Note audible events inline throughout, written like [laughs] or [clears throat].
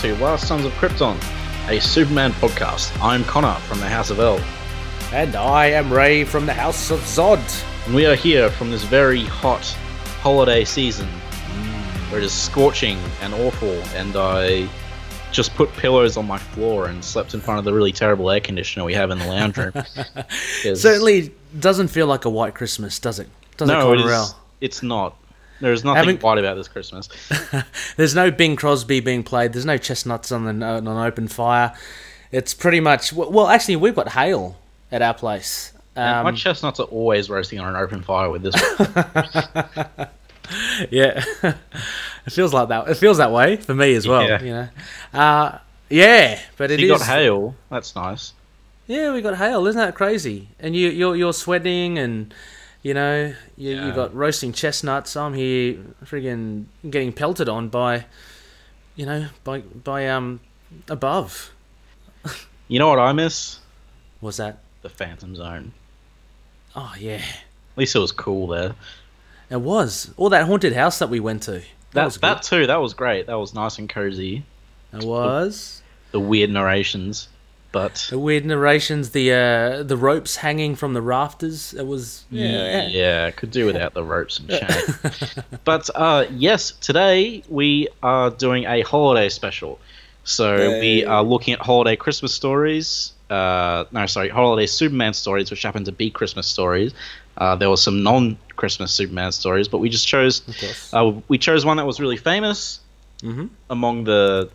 To Last Sons of Krypton, a Superman podcast. I'm Connor from the House of El, And I am Ray from the House of Zod. and we are here from this very hot holiday season where it is scorching and awful, and I just put pillows on my floor and slept in front of the really terrible air conditioner we have in the lounge room. [laughs] Certainly doesn't feel like a white Christmas, does it? Does no, it, it Connor it's not. There's nothing white about this Christmas. [laughs] There's no Bing Crosby being played. There's no chestnuts on, the, on an open fire. It's pretty much. Well, actually, we've got hail at our place. my Um, chestnuts are always roasting on an open fire with this. [laughs] yeah, [laughs] it feels like that. It feels that way for me as well. Yeah. You know, uh, yeah, but it you is. got hail. That's nice. Yeah, we got hail. Isn't that crazy? And you, you're you're sweating, and you know you Yeah. you got roasting chestnuts. I'm here, friggin' getting pelted on by, you know, by by um above. [laughs] You know what I miss? Was that? The Phantom Zone. Oh yeah, At least it was cool there. it was. All that haunted house that we went to. That, That was that too. That was great. That was nice and cozy. good. It was. The weird narrations, but The weird narrations, the uh, the ropes hanging from the rafters. It was yeah. yeah, could do without the ropes and chain. [laughs] but uh, yes, today we are doing a holiday special. So we are looking at holiday Christmas stories. Uh, no, sorry, holiday Superman stories, which happen to be Christmas stories. Uh, there were some non-Christmas Superman stories, but we just chose uh, we chose one that was really famous Mhm. among the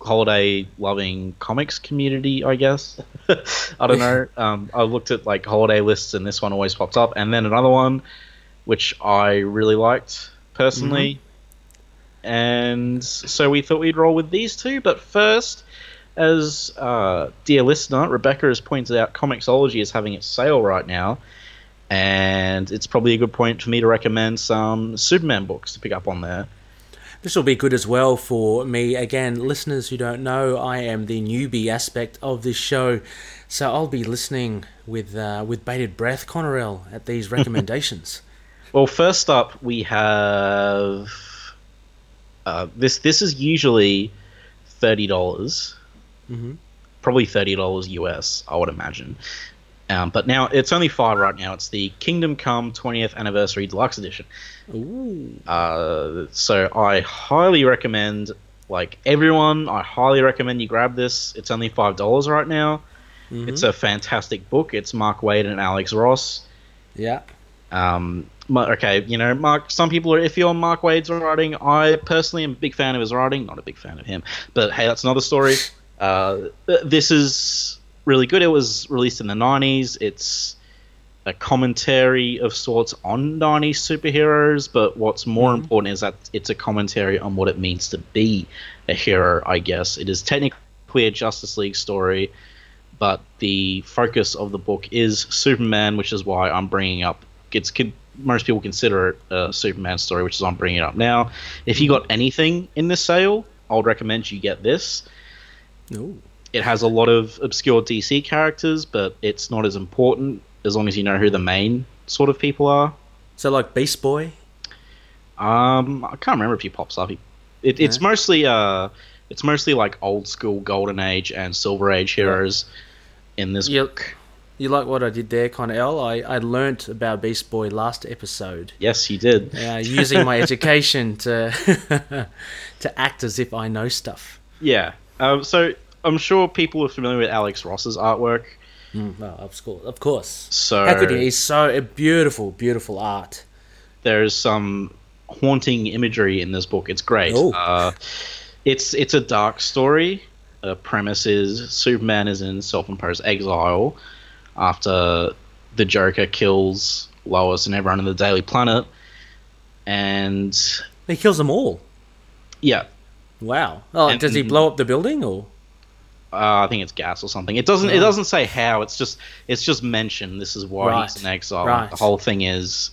holiday-loving comics community, I guess. [laughs] I don't know. [laughs] Um, I looked at like holiday lists, and this one always popped up, and then another one, which I really liked personally. And so we thought we'd roll with these two. But first, as uh, dear listener Rebecca has pointed out, Comixology is having its sale right now. And it's probably a good point for me to recommend some Superman books to pick up on there. This will be good as well for me. Again, listeners who don't know, I am the newbie aspect of this show, so I'll be listening with uh, with bated breath, Connorell, at these [laughs] recommendations. Well, first up, we have uh, this. This is usually thirty dollars, Mhm. probably thirty dollars US, I would imagine. Um, but now it's only five right now. It's the Kingdom Come 20th Anniversary Deluxe Edition. Ooh, Uh, so I highly recommend, like everyone, I highly recommend you grab this. It's only five dollars right now. It's a fantastic book. It's Mark Waid and Alex Ross. yeah, Um, okay, you know, Mark. Some people are iffy on Mark Waid's writing. I personally am a big fan of his writing. Not a big fan of him, but hey, that's another story. Uh, this is really good. It was released in the '90s. It's a commentary of sorts on '90s superheroes, but what's more mm-hmm. important is that it's a commentary on what it means to be a hero. I guess it is technically a Justice League story, but the focus of the book is Superman, which is why I'm bringing up. It's most people consider it a Superman story, which is why I'm bringing it up now. If you mm-hmm. got anything in this sale, I would recommend you get this. Ooh. It has a lot of obscure DC characters, but it's not as important as long as you know who the main sort of people are. So like Beast Boy. Um, I can't remember if he pops up. He, it, it's mostly uh, it's mostly like old school Golden Age and Silver Age heroes in this Yeah. book. You like what I did there, Connell? I I learnt about Beast Boy last episode. Yes, you did. Uh, using my education to [laughs] to act as if I know stuff. Yeah. Um, so I'm sure people are familiar with Alex Ross's artwork. Mm, well, of course, of course. So How could you? He's so a beautiful, beautiful art. there's some haunting imagery in this book. It's great. Uh, it's it's a dark story. The premise is Superman is in self-imposed exile after the Joker kills Lois and everyone in the Daily Planet, and He kills them all. yeah, Wow. Oh, And- does he blow up the building or? Uh, I think it's gas or something. It doesn't. It doesn't say how. It's just. It's just mentioned. This is why he's Right. in exile. Right. The whole thing is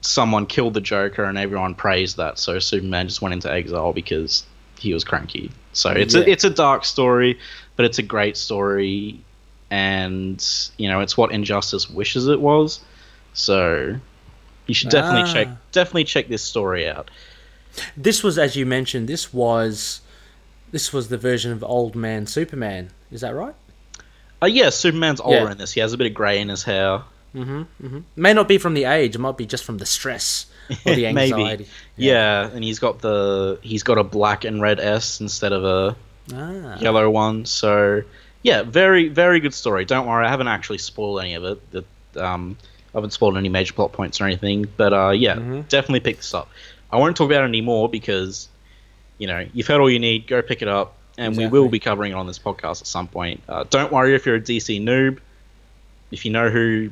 someone killed the Joker, and everyone praised that. So Superman just went into exile because he was cranky. So it's Yeah. a it's a dark story, but it's a great story, and you know it's what Injustice wishes it was. So you should definitely check Ah. definitely check this story out. This was, as you mentioned, this was this was the version of Old Man Superman. Is that right? Uh, yeah, Superman's older Yeah. in this. He has a bit of grey in his hair. Mm-hmm, May not be from the age. It might be just from the stress or the [laughs] anxiety. Maybe. Yeah. and he's got the he's got a black and red S instead of a Ah. yellow one. So yeah, very very good story. Don't worry, I haven't actually spoiled any of it. That um, I haven't spoiled any major plot points or anything. But uh, yeah, definitely pick this up. I won't talk about it anymore because you know you've heard all you need. Go pick it up, and we will be covering it on this podcast at some point. Uh, don't worry if you're a DC noob. If you know who,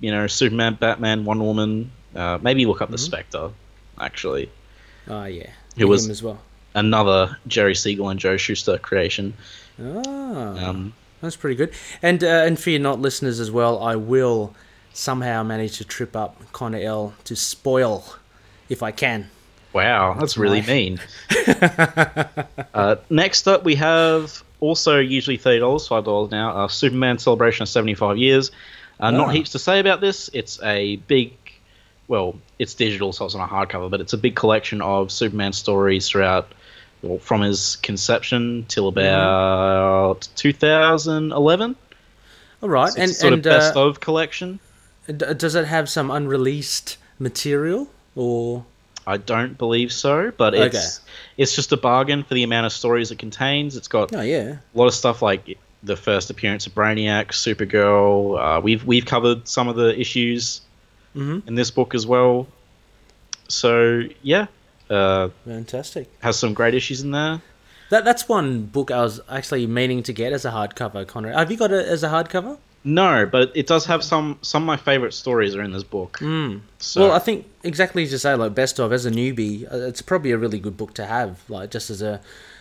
you know Superman, Batman, Wonder Woman, uh, maybe look up the Spectre. Actually, Oh yeah. Who was- as well? another Jerry Siegel and Joe Shuster creation. Ah, Um, that's pretty good. And uh, and fear not, listeners as well. I will somehow manage to trip up Connor L to spoil if I can. Wow, that's really mean. [laughs] uh, next up, we have also usually thirty dollars, five dollars now. Uh, Superman celebration of seventy-five years. Uh, Ah. Not heaps to say about this. It's a big, well, it's digital, so it's on a hardcover, but it's a big collection of Superman stories throughout, well, from his conception till Mm-hmm. about 2011. All right, It's and a sort and of best uh, of collection. does it have some unreleased material or? I don't believe so, but it's Okay. it's just a bargain for the amount of stories it contains. It's got Oh yeah. a lot of stuff like the first appearance of Brainiac, Supergirl. Uh, we've we've covered some of the issues Mhm. in this book as well. So yeah, uh, Fantastic. has some great issues in there. That that's one book I was actually meaning to get as a hardcover, Connor. Have you got it as a hardcover? No, but it does have some some of my favorite stories are in this book. Mm. So Well, I think exactly as you say, like best of as a newbie, uh, it's probably a really good book to have, like just as a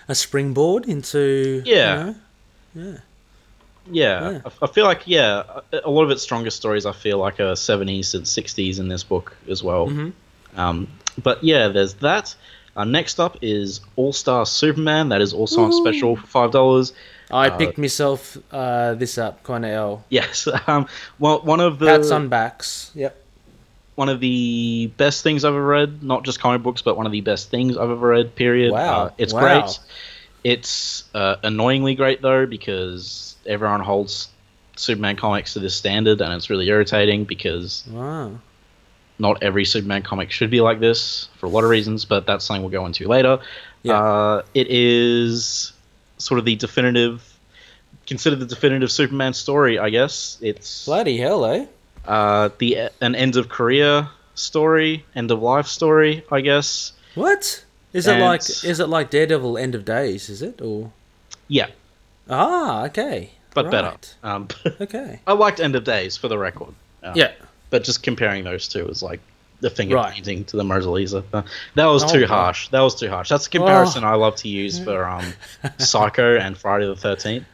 a springboard into. you Yeah. know, yeah, Yeah. I, I feel like yeah, a- lot of its strongest stories I feel like are seventies and sixties in this book as well. Mhm. Um, but yeah, there's that. Uh, next up is All Star Superman. That is also on special for five dollars. I Uh, picked myself uh, this up, Connor L. Yes. [laughs] Um, well, one of the Pats on backs. Yep. one of the best things I've ever read. Not just comic books, but one of the best things I've ever read. Period. Wow. Uh, it's Wow. great. It's uh, annoyingly great though because everyone holds Superman comics to this standard, and it's really irritating because Wow. Not every Superman comic should be like this for a lot of reasons, but that's something we'll go into later. Yeah. Uh, it is sort of the definitive, considered the definitive Superman story, I guess. It's Bloody hell, eh? uh, the an end of career story, end of life story, I guess. What is it like? Is it like Daredevil End of Days? Is it or? Yeah, Ah, okay. but better. Um, [laughs] Okay. I liked End of Days for the record. Uh, Yeah. But just comparing those two is like the finger Right. painting to the Mona Lisa. That was Oh, too wow. harsh. That was too harsh. That's a comparison I love to use for um, [laughs] Psycho and Friday the Thirteenth.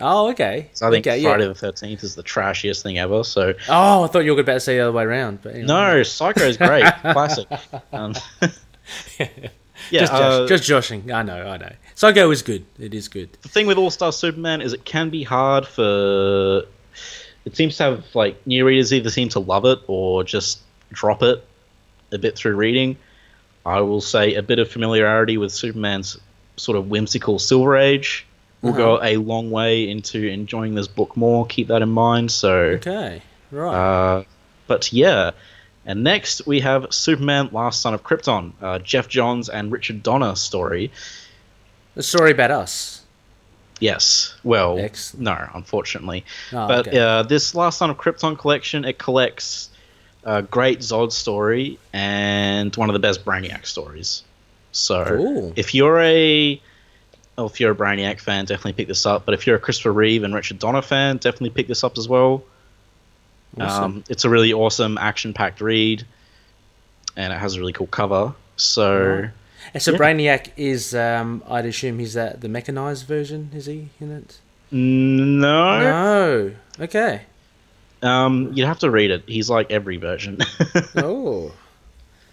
Oh, okay. So I think okay, Friday yeah. the Thirteenth is the trashiest thing ever. So Oh, I thought you were about to say the other way around, but anyway. no, Psycho is great, [laughs] classic. Um, [laughs] yeah, just, uh, josh, just joshing. I know, I know. Psycho is good. It is good. the thing with All Star Superman is it can be hard for. It seems to have like new readers either seem to love it or just drop it a bit through reading. I will say a bit of familiarity with Superman's sort of whimsical Silver Age will go a long way into enjoying this book more. Keep that in mind. So, Okay, right. uh, but yeah. And next we have Superman: Last Son of Krypton, uh, Geoff Johns and Richard Donner story. a story about us. Yes. Well, no, unfortunately. Oh, but okay. uh, this Last Son of Krypton collection, it collects a great Zod story and one of the best Brainiac stories. So Cool. if you're a well, if you're a Brainiac fan, definitely pick this up. But if you're a Christopher Reeve and Richard Donner fan, definitely pick this up as well. Awesome. Um, it's a really awesome, action-packed read, and it has a really cool cover. So. And so yeah. Brainiac is, um, I'd assume he's that the mechanized version. Is he in it? no, No. Okay. um, you'd have to read it. He's like every version. [laughs] Oh.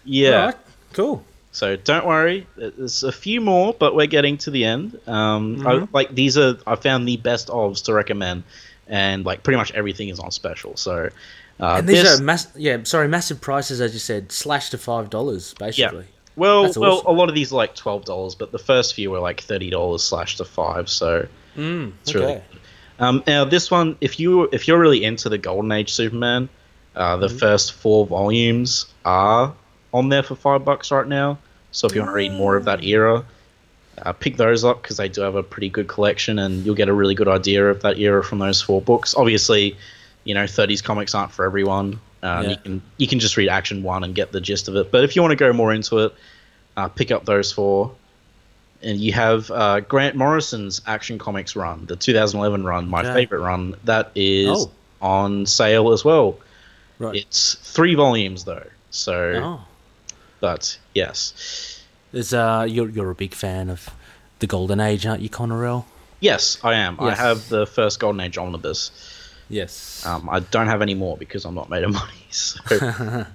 yeah. Right. Cool. So don't worry. There's a few more, but we're getting to the end. Um, I, Mhm. like these are I found the best ofs to recommend, and like pretty much everything is on special. So uh, and these this, are mass. Yeah. Sorry, massive prices, as you said, slashed to five dollars basically. Well, That's well, awesome. a lot of these are like twelve dollars, but the first few were like thirty dollars slash to five. So Mm, it's really good. Um, now this one, if you if you're really into the Golden Age Superman, uh, the Mm-hmm. first four volumes are on there for five bucks right now. So if you want to read more of that era, uh, pick those up because they do have a pretty good collection, and you'll get a really good idea of that era from those four books. Obviously, you know, 30s comics aren't for everyone. Um, Yeah. You can you can just read Action One and get the gist of it. But if you want to go more into it, uh, pick up those four. And you have uh, Grant Morrison's Action Comics run, the 2011 run, my favorite run. That is Oh. on sale as well. Right. It's three volumes though, so Oh. but yes, Is uh you're you're a big fan of the Golden Age, aren't you, Connorell? yes, I am. I have the first Golden Age omnibus. Yes. Um, I don't have any more because I'm not made of money. [laughs] So [laughs]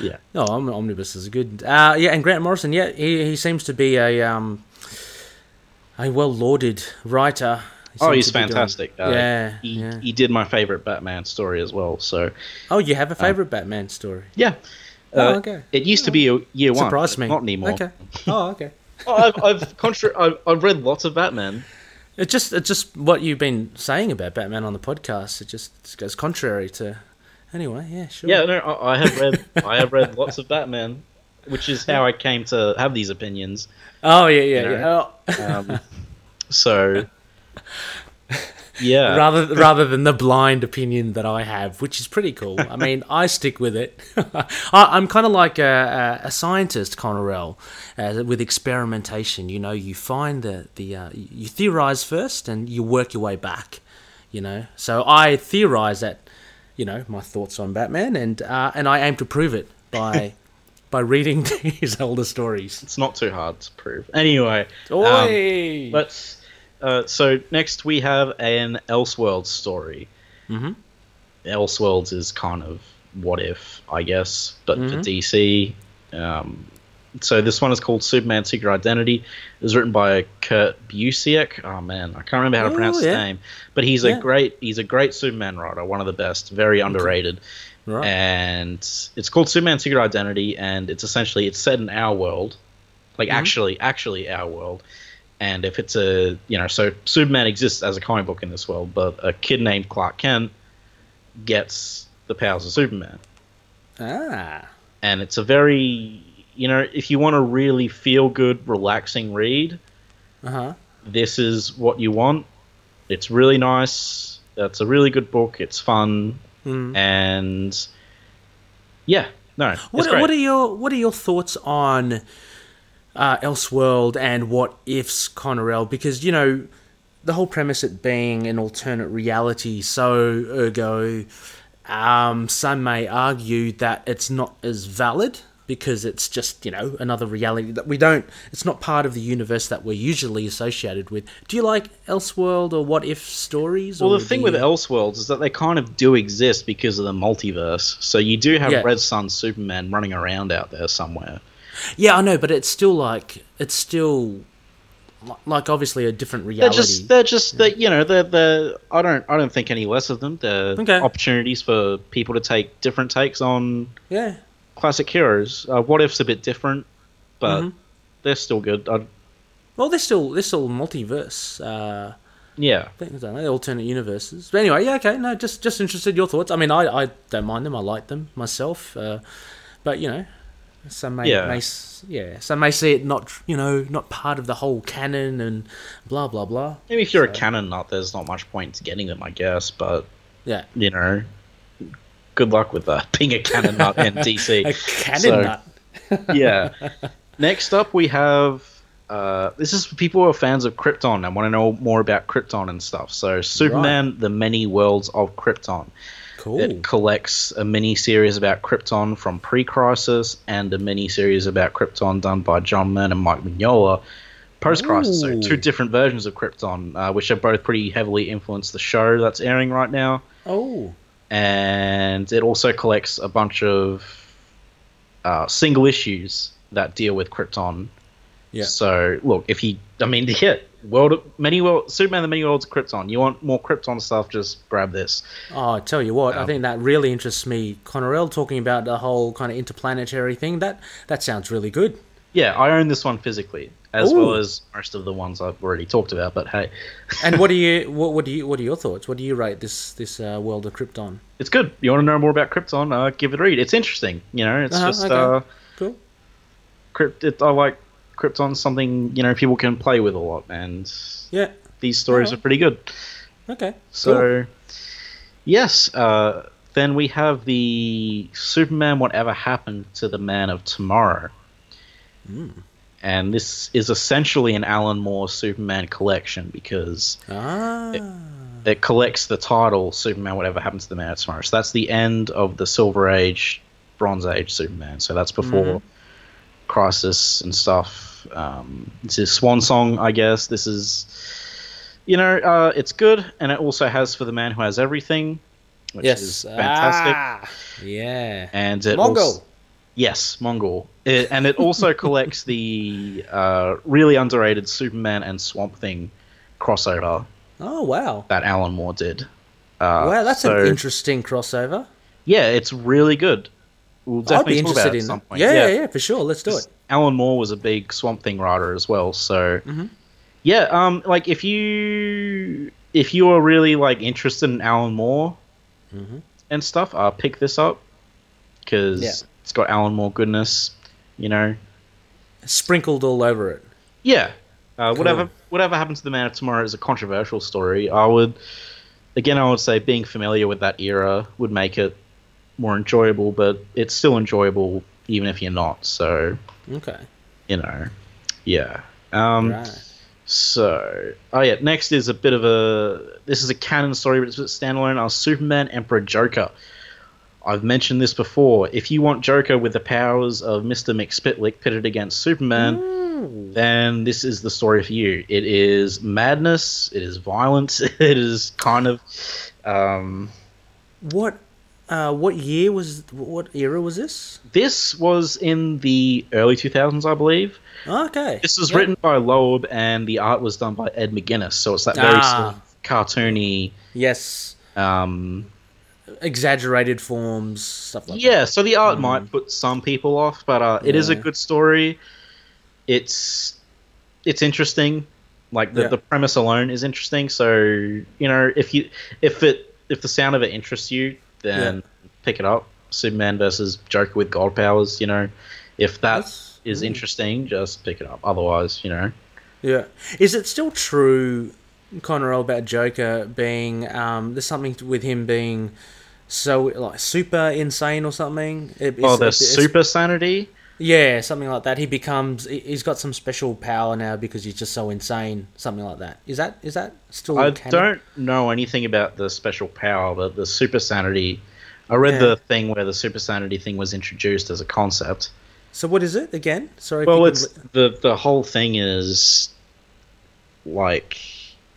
yeah, No, Om- Omnibus is a good. Uh, yeah, and Grant Morrison, yeah, he, he seems to be a um, a well lauded writer. He oh, he's be doing- fantastic. Uh, yeah, he, yeah. he did my favorite Batman story as well. So Oh, you have a favorite Batman story? yeah. Oh, Uh, okay. It used to be a year one. Surprised me. Not anymore. Okay. Oh, okay. [laughs] Oh, I've I've, contra- I've I've read lots of Batman. It's just it's just what you've been saying about Batman on the podcast. It just goes contrary to. Anyway, yeah, sure. Yeah, no, I, I have read [laughs] I have read lots of Batman, which is how I came to have these opinions. Oh yeah, yeah, You yeah. Oh. Um, [laughs] so yeah, [laughs] rather rather than the blind opinion that I have, which is pretty cool. I mean, [laughs] I stick with it. [laughs] I, I'm kind of like a, a, a scientist, Connorell, uh, with experimentation. You know, you find the the uh, you theorize first, and you work your way back. You know, so I theorize that. You know, my thoughts on Batman, and uh, and I aim to prove it by by reading his older stories. it's not too hard to prove. Anyway, um, let's. Uh, so next we have an Elseworlds story. Mhm. Elseworlds is kind of what if, I guess, but for Mhm. DC. Um, so this one is called Superman Secret Identity. It was written by Kurt Busiek. Oh man, I can't remember how to Oh, pronounce his name, but he's Yeah. a great he's a great Superman writer, one of the best, very underrated. right. And it's called Superman Secret Identity, and it's essentially it's set in our world, like Mhm. actually actually our world. And if it's a you know so Superman exists as a comic book in this world, but a kid named Clark Kent gets the powers of Superman ah. and it's a very you know if you want a really feel good relaxing read Uh huh. this is what you want it's really nice it's a really good book it's fun Mm. and yeah no What, what are your What are your thoughts on uh, Elseworld and What Ifs, Connorell? Because you know the whole premise it being an alternate reality, so ergo, um, some may argue that it's not as valid because it's just you know another reality that we don't. It's not part of the universe that we're usually associated with. Do you like Elseworld or What If stories? well or the thing with elseworlds is that they kind of do exist because of the multiverse so you do have Yeah. red sun superman running around out there somewhere Yeah, I know, but it's still like it's still like obviously a different reality. they're just they're just they you know they're they're i don't i don't think any less of them they're Okay. opportunities for people to take different takes on yeah, classic heroes. Uh, what if's a bit different, but Mhm. they're still good. i well, they're still they're still multiverse uh, yeah, things, aren't they? Alternate universes. But anyway, yeah, okay. No, just just interested in your thoughts. I mean, I, I don't mind them. I like them myself. Uh, but you know, some may, Yeah. may yeah some may see it not you know not part of the whole canon and blah blah blah. maybe if you're a canon nut, there's not much point to getting them, I guess. But Yeah, you know, good luck with that [laughs] being a canon nut in [laughs] DC. a canon So- nut. [laughs] yeah. Next up, we have. Uh, this is for people who are fans of Krypton and want to know more about Krypton and stuff. So, Superman: The Many Worlds of Krypton. Cool. It collects a mini series about Krypton from pre-crisis and a mini series about Krypton done by John Mann and Mike Mignola post-crisis. So two different versions of Krypton, uh, which have both pretty heavily influenced the show that's airing right now. oh, And it also collects a bunch of uh, single issues that deal with Krypton. Yeah. So look, if you, I mean, yeah, world, of many world, Superman: The Many Worlds Krypton. You want more Krypton stuff? Just grab this. Oh, I tell you what, I Um, think that really interests me. Connorell talking about the whole kind of interplanetary thing. That that sounds really good. Yeah, I own this one physically, as well as most of the ones I've already talked about. But hey, And what do [laughs] you what, what do you what are your thoughts? What do you rate this this uh, world of Krypton? it's good. You want to know more about Krypton? Uh, give it a read. It's interesting. You know, it's Uh-huh, just okay. uh, Cool. Krypt. It, I like Krypton. Something you know people can play with a lot, and Yeah. these stories Alright. are pretty good. Okay. So, Cool. yes, uh, then we have the Superman Whatever Happened to the Man of Tomorrow. Hmm. And this is essentially an Alan Moore Superman collection because Ah. it collects the title Superman Whatever Happened to the Man of Tomorrow. So that's the end of the Silver Age, Bronze Age Superman. So that's before Mhm. Crisis and stuff. Um, it's his swan song, I guess. This is, you know, uh, it's good, and it also has for the man who has everything, which yes. is fantastic. Ah, yeah. And it Mongul. also- yes, Mongul, It- and it also [laughs] collects the uh, really underrated Superman and Swamp Thing crossover Oh wow. that Alan Moore did. Uh, Wow, that's so, an interesting crossover. Yeah, it's really good. We'll I'd be interested in at some that. point. Yeah, yeah, yeah, for sure. Let's do it. Alan Moore was a big Swamp Thing writer as well, so Mhm. yeah. Um, like if you if you are really like interested in Alan Moore Mhm. and stuff, uh, pick this up because Yeah. it's got Alan Moore goodness. You know, Sprinkled all over it. yeah. Uh, whatever Cool. whatever happens to the Man of Tomorrow is a controversial story. I would again, I would say being familiar with that era would make it more enjoyable, but it's still enjoyable even if you're not. So Okay. you know, yeah. Um, right. So, oh yeah, next is a bit of a. This is a canon story, but it's a bit standalone. Are Superman, Emperor, Joker. I've mentioned this before. If you want Joker with the powers of Mister Mxyzptlk pitted against Superman, Ooh. then this is the story for you. It is madness. It is violence. [laughs] It is kind of. Um, What uh what year was what era was this? this was in the early 2000s, I believe. Okay. This was Yeah. written by Loeb, and the art was done by Ed McGuinness. So it's that very Ah. sort of cartoony. Yes. Um, Exaggerated forms, stuff like yeah, so the art Mm. might put some people off, but uh, it is a good story. It's it's interesting. Like the, Yeah. the premise alone is interesting. So you know, if you if it if the sound of it interests you, then pick it up. Superman versus Joker with God powers. You know, if that That's- is interesting, just pick it up. Otherwise, you know. Yeah. Is it still true, Conrad, about Joker being um there's something with him being so like super insane or something? It- Oh, the super sanity. Yeah, something like that. He becomes he- he's got some special power now because he's just so insane. Something like that. Is that is that still? I canon? don't know anything about the special power, but the super sanity. I read Yeah. the thing where the super sanity thing was introduced as a concept. So what is it again? Sorry. Well, it's could- the the whole thing is like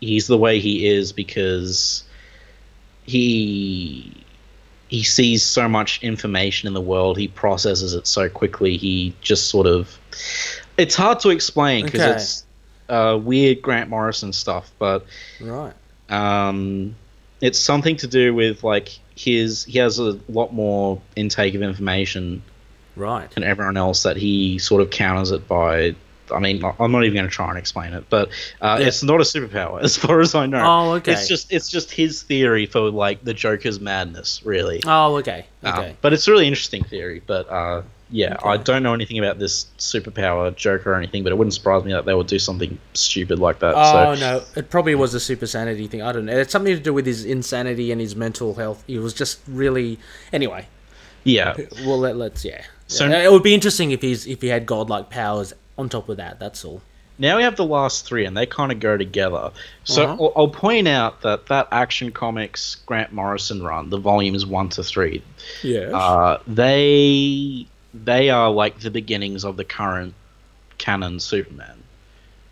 he's the way he is because he he sees so much information in the world. He processes it so quickly. He just sort of it's hard to explain because Okay. it's uh, weird Grant Morrison stuff, but right. um, it's something to do with like his he has a lot more intake of information Right. than everyone else that he sort of counters it by I mean I'm not even going to try and explain it but uh, Yeah. it's not a superpower [laughs] as far as I know Oh, okay. it's just it's just his theory for like the Joker's madness really Oh, okay. Um, Okay. but it's a really interesting theory but uh, yeah I don't know anything about this superpower Joker or anything but it wouldn't surprise me that they would do something stupid like that Oh so no, it probably was a super sanity thing. I don't know. It's something to do with his insanity and his mental health. He was just really. Anyway, yeah well let, let's yeah. So- it would be interesting if he's if he had godlike powers on top of that. That's all. Now we have the last three, and they kind of go together. So Uh-huh. I'll, I'll point out that that Action Comics Grant Morrison run, the volumes one to three, Yeah. uh, they they are like the beginnings of the current canon Superman.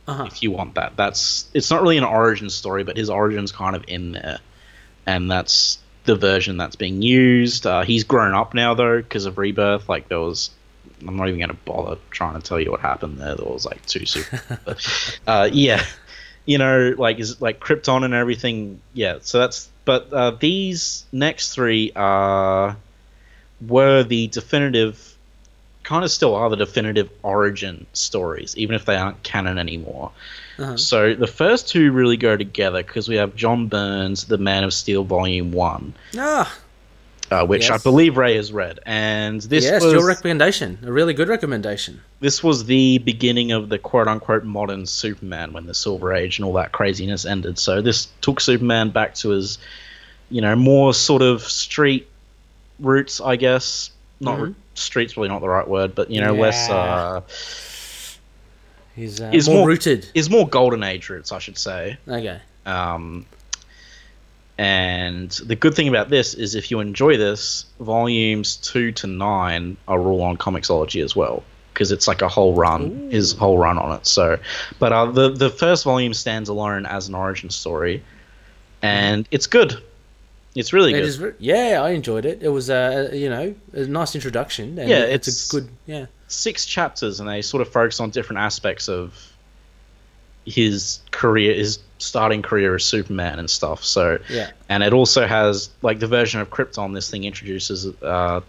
uh-huh. If you want that, that's it's not really an origin story, but his origin's kind of in there, and that's the version that's being used. Uh, he's grown up now though because of Rebirth. Like there was, I'm not even going to bother trying to tell you what happened there. There was like two super. but, uh, yeah, you know, like is like Krypton and everything. Yeah, so that's. But uh, these next three are were the definitive kind of still are the definitive origin stories, even if they aren't canon anymore. Uh-huh. So the first two really go together because we have John Byrne's The Man of Steel Volume One, Ah, uh, which I believe Ray has read, and this yes, was your recommendation. A really good recommendation. this was the beginning of the quote unquote modern Superman when the Silver Age and all that craziness ended. So this took Superman back to his, you know, more sort of street roots, I guess. Not Mhm. streets, probably not the right word, but you know, less uh, He's uh, Is more, more- rooted. is more golden age roots, I should say. Okay. Um, and the good thing about this is if you enjoy this, volumes two to nine are all on Comixology as well because it's like a whole run, his whole run on it. So, but uh, the the first volume stands alone as an origin story, and it's good. It's really It good. is. Yeah, I enjoyed it. It was a you know a nice introduction. And Yeah, it's, it's- a good. Yeah. Six chapters, and they sort of focus on different aspects of his career, his starting career as Superman and stuff. So, Yeah. and it also has like the version of Krypton this thing introduces uh,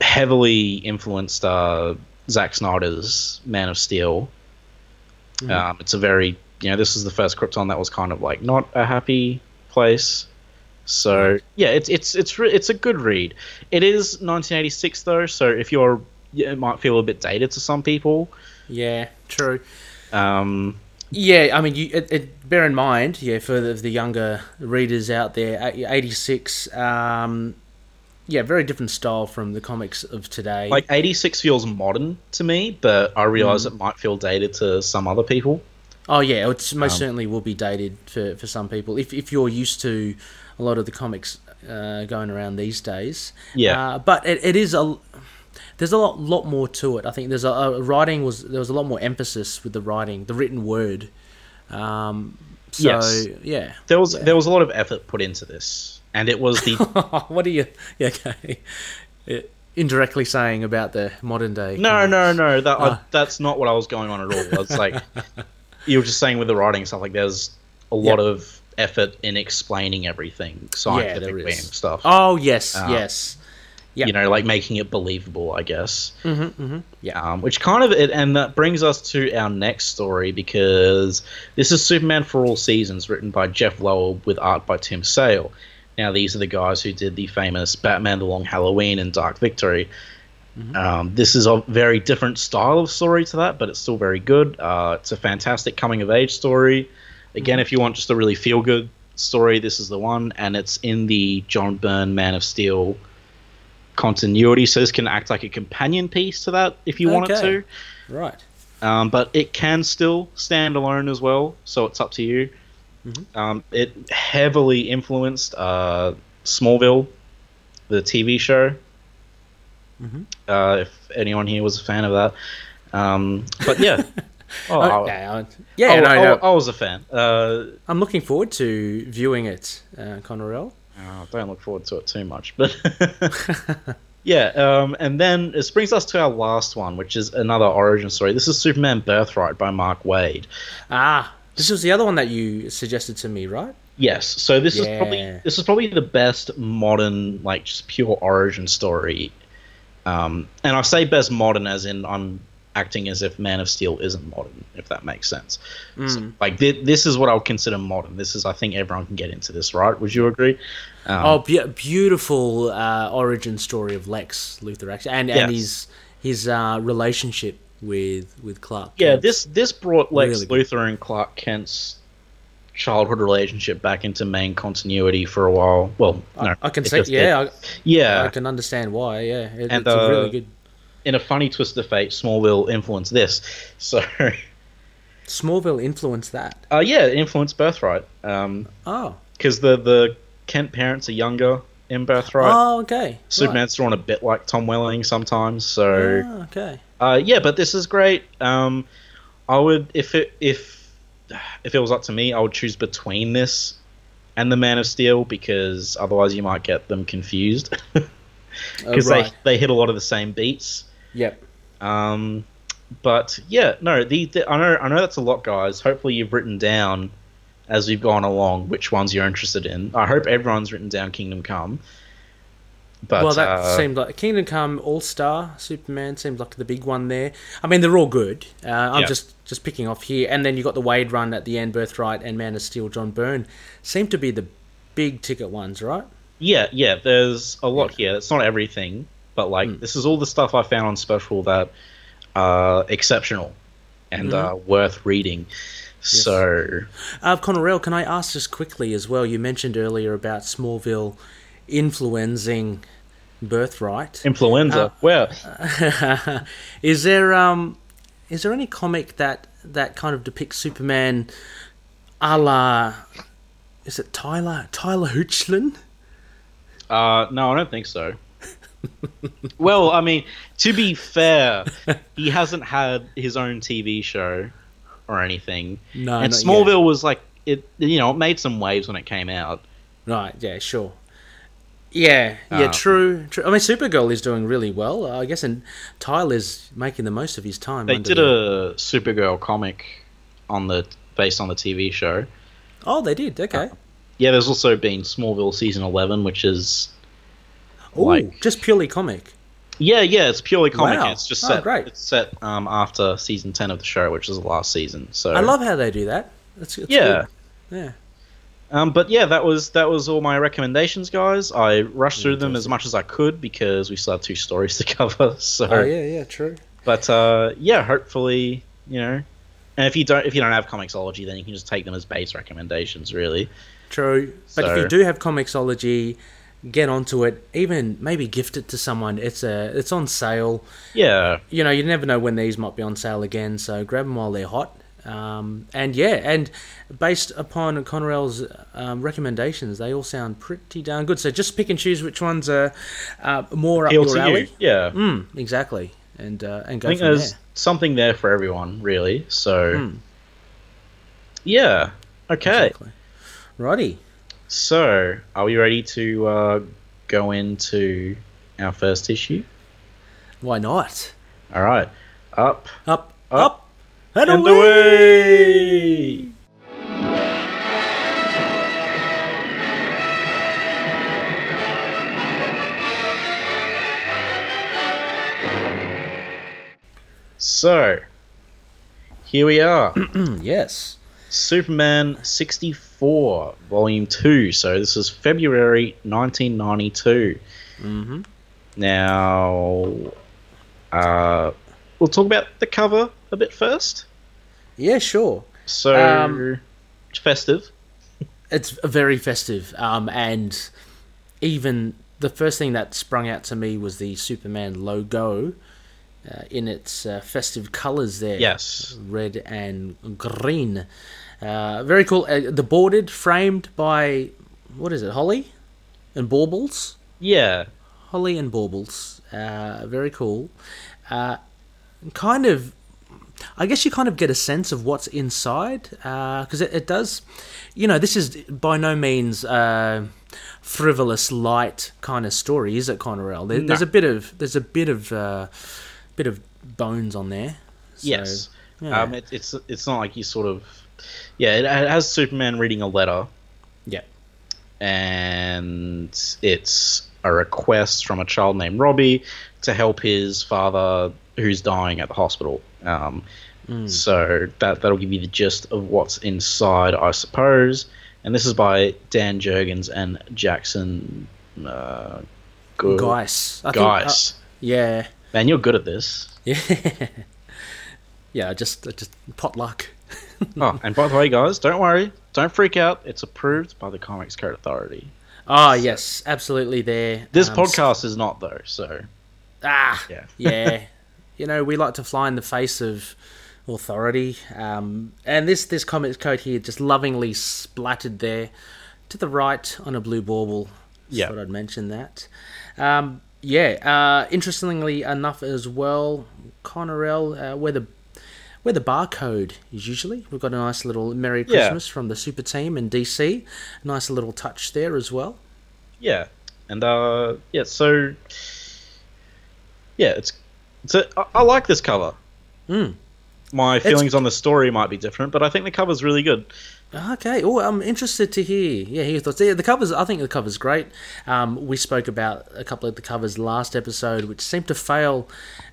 heavily influenced uh, Zack Snyder's Man of Steel. Mhm. Um, it's a very you know this is the first Krypton that was kind of like not a happy place. So yeah, it's it's it's re- it's a good read. It is 1986 though, so if you're it might feel a bit dated to some people. Yeah. True. Um, Yeah, I mean, you it, it, bear in mind, yeah, for the, the younger readers out there, eighty six, um, yeah, very different style from the comics of today. like 86 feels modern to me, but I realize Mm. it might feel dated to some other people. oh yeah, it most Um, certainly will be dated for, for some people if if you're used to a lot of the comics uh, going around these days. Yeah. uh, but it, it is a there's a lot lot more to it. I think there's a, a writing was there was a lot more emphasis with the writing, the written word. Um, so Yes. yeah. There was there was a lot of effort put into this, and it was the [laughs] what are you? Yeah, okay. Uh, Indirectly saying about the modern day. no comics. no no that I, Ah. that's not what I was going on at all. It's like [laughs] you were just saying with the writing stuff like there's a lot Yeah. of effort in explaining everything Yeah, scientifically there and stuff. Oh yes, Uh, yes. Yeah. You know, like making it believable, I guess. hmm hmm Yeah. Um, which kind of it, and that brings us to our next story because this is Superman for All Seasons, written by Jeph Loeb with art by Tim Sale. Now, these are the guys who did the famous Batman: The Long Halloween and Dark Victory. Um, this is a very different style of story to that, but it's still very good. Uh, it's a fantastic coming of age story. Again, if you want just a really feel good story, this is the one, and it's in the John Byrne Man of Steel continuity, so this can act like a companion piece to that if you want it to. Right. Um, but it can still stand alone as well, so it's up to you. Mhm. Um, it heavily influenced uh, Smallville, the TV show. Mhm. Uh, if anyone here was a fan of that, um, but yeah, [laughs] oh, I- Okay. I- yeah. I, no, no. I was a fan. Uh, I'm looking forward to viewing it, uh, Connorell. Oh, don't look forward to it too much, but [laughs] yeah. Um, and then this brings us to our last one, which is another origin story. This is Superman Birthright by Mark Waid. Ah, this was the other one that you suggested to me, right? Yes, so this is probably this is probably the best modern, like just pure origin story. Um, and I say best modern as in I'm acting as if Man of Steel isn't modern, if that makes sense. So, Mm. like thi- this is what I would consider modern. This is I think everyone can get into this, right? Would you agree? Um, oh, be- beautiful uh, origin story of Lex Luthor, actually, and Yes. and his his uh, relationship with with Clark. Yeah, Kent. this this brought Lex Really. Luthor and Clark Kent's childhood relationship back into main continuity for a while. Well, no, I, I can see. Yeah, I, yeah. I can understand why. Yeah, it, And, it's a uh, really good. In a funny twist of fate, Smallville influenced this. [laughs] So, Smallville influenced that. uh, yeah, it influenced Birthright. Um, Oh, because the the Kent parents are younger in Birthright. oh, okay. Superman's drawn a bit like Tom Welling sometimes. So. Oh, okay. Uh, yeah, but this is great. Um, I would if it if if it was up to me, I would choose between this and the Man of Steel because otherwise you might get them confused [laughs] because Uh, right. they they hit a lot of the same beats. Yep. Um, but yeah, no, the, the I know I know that's a lot, guys. Hopefully you've written down as we've gone along which ones you're interested in. I hope everyone's written down Kingdom Come. But well, that uh, seemed like Kingdom Come All Star Superman seems like the big one there. I mean, they're all good. Uh, I'm Yeah. just just picking off here, and then you got the Waid run at the end, Birthright and Man of Steel, John Byrne, seem to be the big ticket ones, right? yeah, yeah. There's a lot here. It's not everything, but like Mm. this is all the stuff I found on special that are exceptional and Mm-hmm. uh, worth reading. So Uh, Connorell, can I ask just quickly as well? You mentioned earlier about Smallville influencing Birthright. influenza. Uh, Where [laughs] is there um, is there any comic that that kind of depicts Superman, a la, is it Tyler Tyler Hoechlin? Uh, no, I don't think so. [laughs] well, I mean, to be fair, he hasn't had his own TV show or anything. No, and not yet. Smallville was like it. You know, it made some waves when it came out. Right, yeah, sure. Yeah, yeah, Um, true, true. I mean, Supergirl is doing really well, uh, I guess, and Tyler's making the most of his time. They did the- a Supergirl comic on the based on the TV show. Oh, they did. Okay. Yeah, there's also been Smallville season eleven, which is Oh, like- just purely comic. yeah, yeah, it's purely comic. Wow. It's just Oh, set. great. It's set um, after season ten of the show, which is the last season. So I love how they do that. That's, it's Yeah. good. yeah. Um, but yeah, that was that was all my recommendations, guys. I rushed through them as much as I could because we still have two stories [laughs] to cover. So, Oh yeah, yeah, true. but uh, yeah, hopefully, you know, and if you don't if you don't have Comixology, then you can just take them as base recommendations, really. True. But if you do have Comixology, get onto it. Even maybe gift it to someone. It's a it's on sale. Yeah, You know, you never know when these might be on sale again. So grab them while they're hot. Um, and yeah, and based upon Conrail's um, recommendations, they all sound pretty darn good. So just pick and choose which ones are uh, more up appeal your alley. you. Yeah, Mm, exactly. And uh, and go I think there's there. something there for everyone, really. So, Mm. yeah, okay. Exactly. Righty. So, are we ready to uh, go into our first issue? Why not? All right, up Up, Up, up, and, and away! away. So, here we are. [clears throat] Yes. Superman 64, Volume 2. So, this is February 1992. Mm-hmm. Now, uh, we'll talk about the cover a bit first. Yeah, sure. So, Um, festive. It's very festive. Um, and even the first thing that sprung out to me was the Superman logo uh, in its uh, festive colours there. Yes. Red and green. Uh, very cool. Uh, the boarded, framed by, what is it, Holly and Baubles? Yeah. Holly and Baubles. Uh, very cool. Uh, kind of, I guess you kind of get a sense of what's inside because it, it does. You know, this is by no means uh, frivolous, light kind of story, is it, Connorell? There, There's a bit of there's a bit of uh, bit of bones on there. So, yes. yeah. Um, it, it's it's not like you sort of. Yeah, it, it has Superman reading a letter, yeah. and it's a request from a child named Robbie to help his father who's dying at the hospital. Um, Mm. So that that'll give you the gist of what's inside, I suppose. And this is by Dan Jurgens and Jackson. Uh, Guys. I think, uh, guys. yeah. Man, you're good at this. [laughs] Yeah. yeah. Just just potluck. [laughs] oh, and by the way, guys, don't worry, don't freak out. It's approved by the Comics Code Authority. Ah, yes, absolutely. There. This Um, podcast is not though, so Ah, yeah. [laughs] yeah. you know, we like to fly in the face of authority. Um, and this this comics code here just lovingly splattered there to the right on a blue bauble. Yeah. thought I'd mention that. Um, yeah. Uh, interestingly enough, as well, Connorell, uh, where the where the barcode is usually. We've got a nice little Merry Yeah. Christmas from the Super Team in DC. Nice little touch there as well. Yeah, and uh, yeah, so yeah, it's it's a, I, I like this cover. Mm. my feelings on the story might be different, but I think the cover's really good. Okay. Oh, I'm interested to hear. Yeah, your thoughts. Yeah, the covers. I think the cover's great. Um, we spoke about a couple of the covers last episode, which seemed to fail.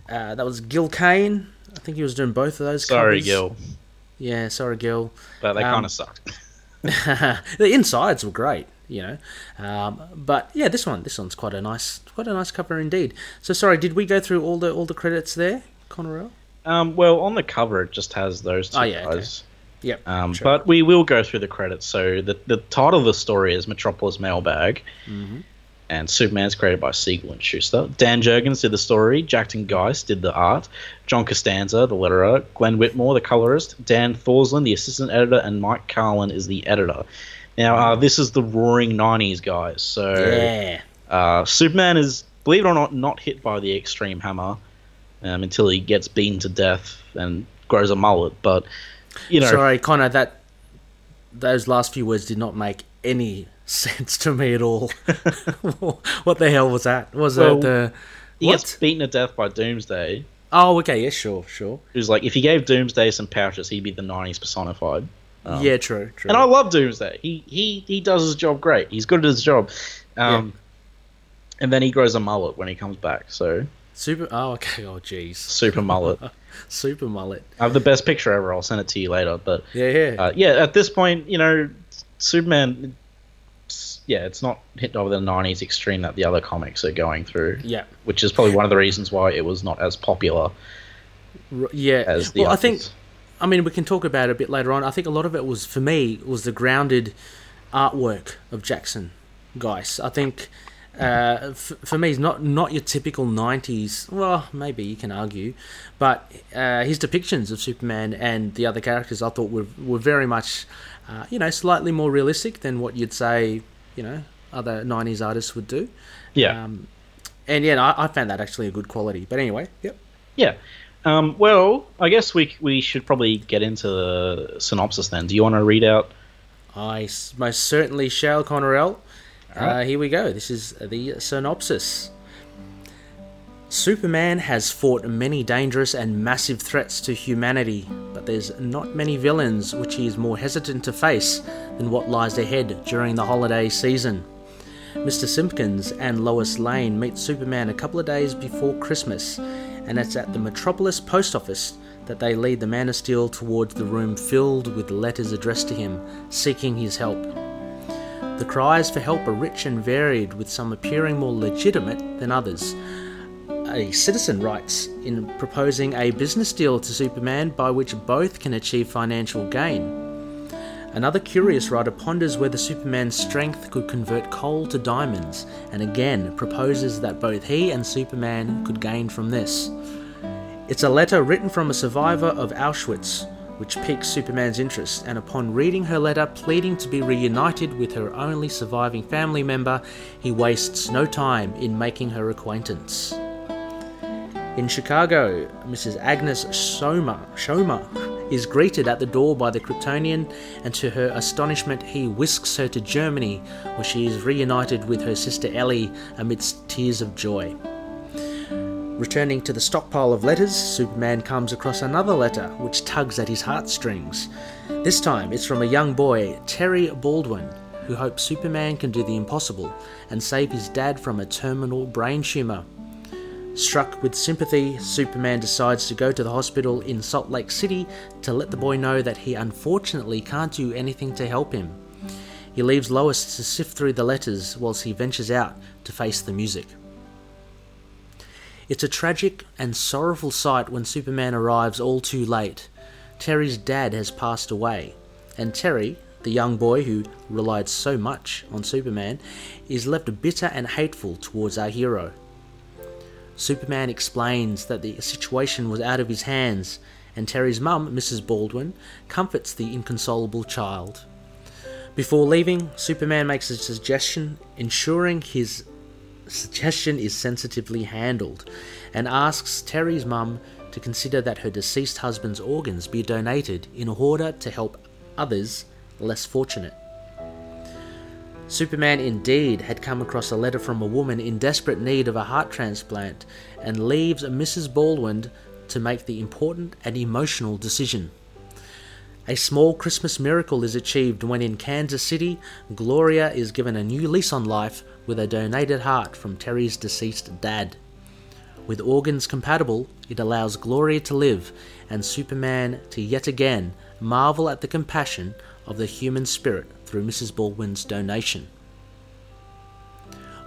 Uh, that was Gil Kane. I think he was doing both of those. Sorry, covers. Gil, Yeah, sorry, Gil. but they Um, kind of sucked. [laughs] the insides were great, you know. Um, but yeah, this one, this one's quite a nice, quite a nice cover indeed. So sorry, did we go through all the all the credits there, Connorell? Um, well, on the cover it just has those two Oh, yeah, okay. guys. Yep. Um, sure. But we will go through the credits. So the the title of the story is Metropolis Mailbag, Mhm. And Superman's created by Siegel and Shuster. Dan Jurgens did the story. Jackson Guice did the art. John Costanza, the letterer. Glenn Whitmore, the colorist. Dan Thorsland, the assistant editor, and Mike Carlin is the editor. Now, uh, this is the Roaring '90s guys. So yeah. uh, Superman is, believe it or not, not hit by the extreme hammer um, until he gets beaten to death and grows a mullet. But you know, Sorry, Connor. That those last few words did not make any sense to me at all. [laughs] what the hell was that? Was Well, it the he what? gets beaten to death by Doomsday. Oh, okay. Yeah, sure, sure. Who's like, if he gave Doomsday some pouches, he'd be the '90s personified. Um, yeah, true, true. And I love Doomsday. He he he does his job great. He's good at his job. Um, And then he grows a mullet when he comes back. So Super. Oh, okay. Oh, jeez. super mullet. [laughs] Super mullet. I have the best picture ever. I'll send it to you later. But Yeah, yeah. uh, yeah, at this point, you know, Superman. Yeah, it's not hit over the '90s extreme that the other comics are going through, yeah. which is probably one of the reasons why it was not as popular R- yeah. as well, I think. I mean, we can talk about it a bit later on. I think a lot of it was for me was the grounded artwork of Jackson Guice. I think uh, f- for me, he's not not your typical '90s. Well, maybe you can argue, but uh, his depictions of Superman and the other characters, I thought were were very much, uh, you know, slightly more realistic than what you'd say, you know, other '90s artists would do. yeah. Um, and yeah, I, I found that actually a good quality. But anyway, yep. Yeah. Um, well, I guess we we should probably get into the synopsis then. Do you want to read out? I most certainly shall, Connorell. Uh, here we go. This is the synopsis. Superman has fought many dangerous and massive threats to humanity, but there's not many villains which he is more hesitant to face than what lies ahead during the holiday season. Mr. Simpkins and Lois Lane meet Superman a couple of days before Christmas, and it's at the Metropolis post office that they lead the Man of Steel towards the room filled with letters addressed to him, seeking his help. The cries for help are rich and varied, with some appearing more legitimate than others. A citizen writes in proposing a business deal to Superman by which both can achieve financial gain. Another curious writer ponders whether Superman's strength could convert coal to diamonds, and again proposes that both he and Superman could gain from this. It's a letter written from a survivor of Auschwitz, which piques Superman's interest, and upon reading her letter pleading to be reunited with her only surviving family member, he wastes no time in making her acquaintance. In Chicago, Mrs. Agnes Soma, Shoma is greeted at the door by the Kryptonian, and to her astonishment, he whisks her to Germany, where she is reunited with her sister Ellie amidst tears of joy. Returning to the stockpile of letters, Superman comes across another letter which tugs at his heartstrings. This time it's from a young boy, Terry Baldwin, who hopes Superman can do the impossible and save his dad from a terminal brain tumor. Struck with sympathy, Superman decides to go to the hospital in Salt Lake City to let the boy know that he unfortunately can't do anything to help him. He leaves Lois to sift through the letters whilst he ventures out to face the music. It's a tragic and sorrowful sight when Superman arrives all too late. Terry's dad has passed away, and Terry, the young boy who relied so much on Superman, is left bitter and hateful towards our hero. Superman explains that the situation was out of his hands, and Terry's mum, Mrs. Baldwin, comforts the inconsolable child. Before leaving, Superman makes a suggestion, ensuring his suggestion is sensitively handled, and asks Terry's mum to consider that her deceased husband's organs be donated in order to help others less fortunate. Superman indeed had come across a letter from a woman in desperate need of a heart transplant and leaves Mrs. Baldwin to make the important and emotional decision. A small Christmas miracle is achieved when in Kansas City, Gloria is given a new lease on life with a donated heart from Terry's deceased dad. With organs compatible, it allows Gloria to live and Superman to yet again marvel at the compassion of the human spirit through Mrs. Baldwin's donation.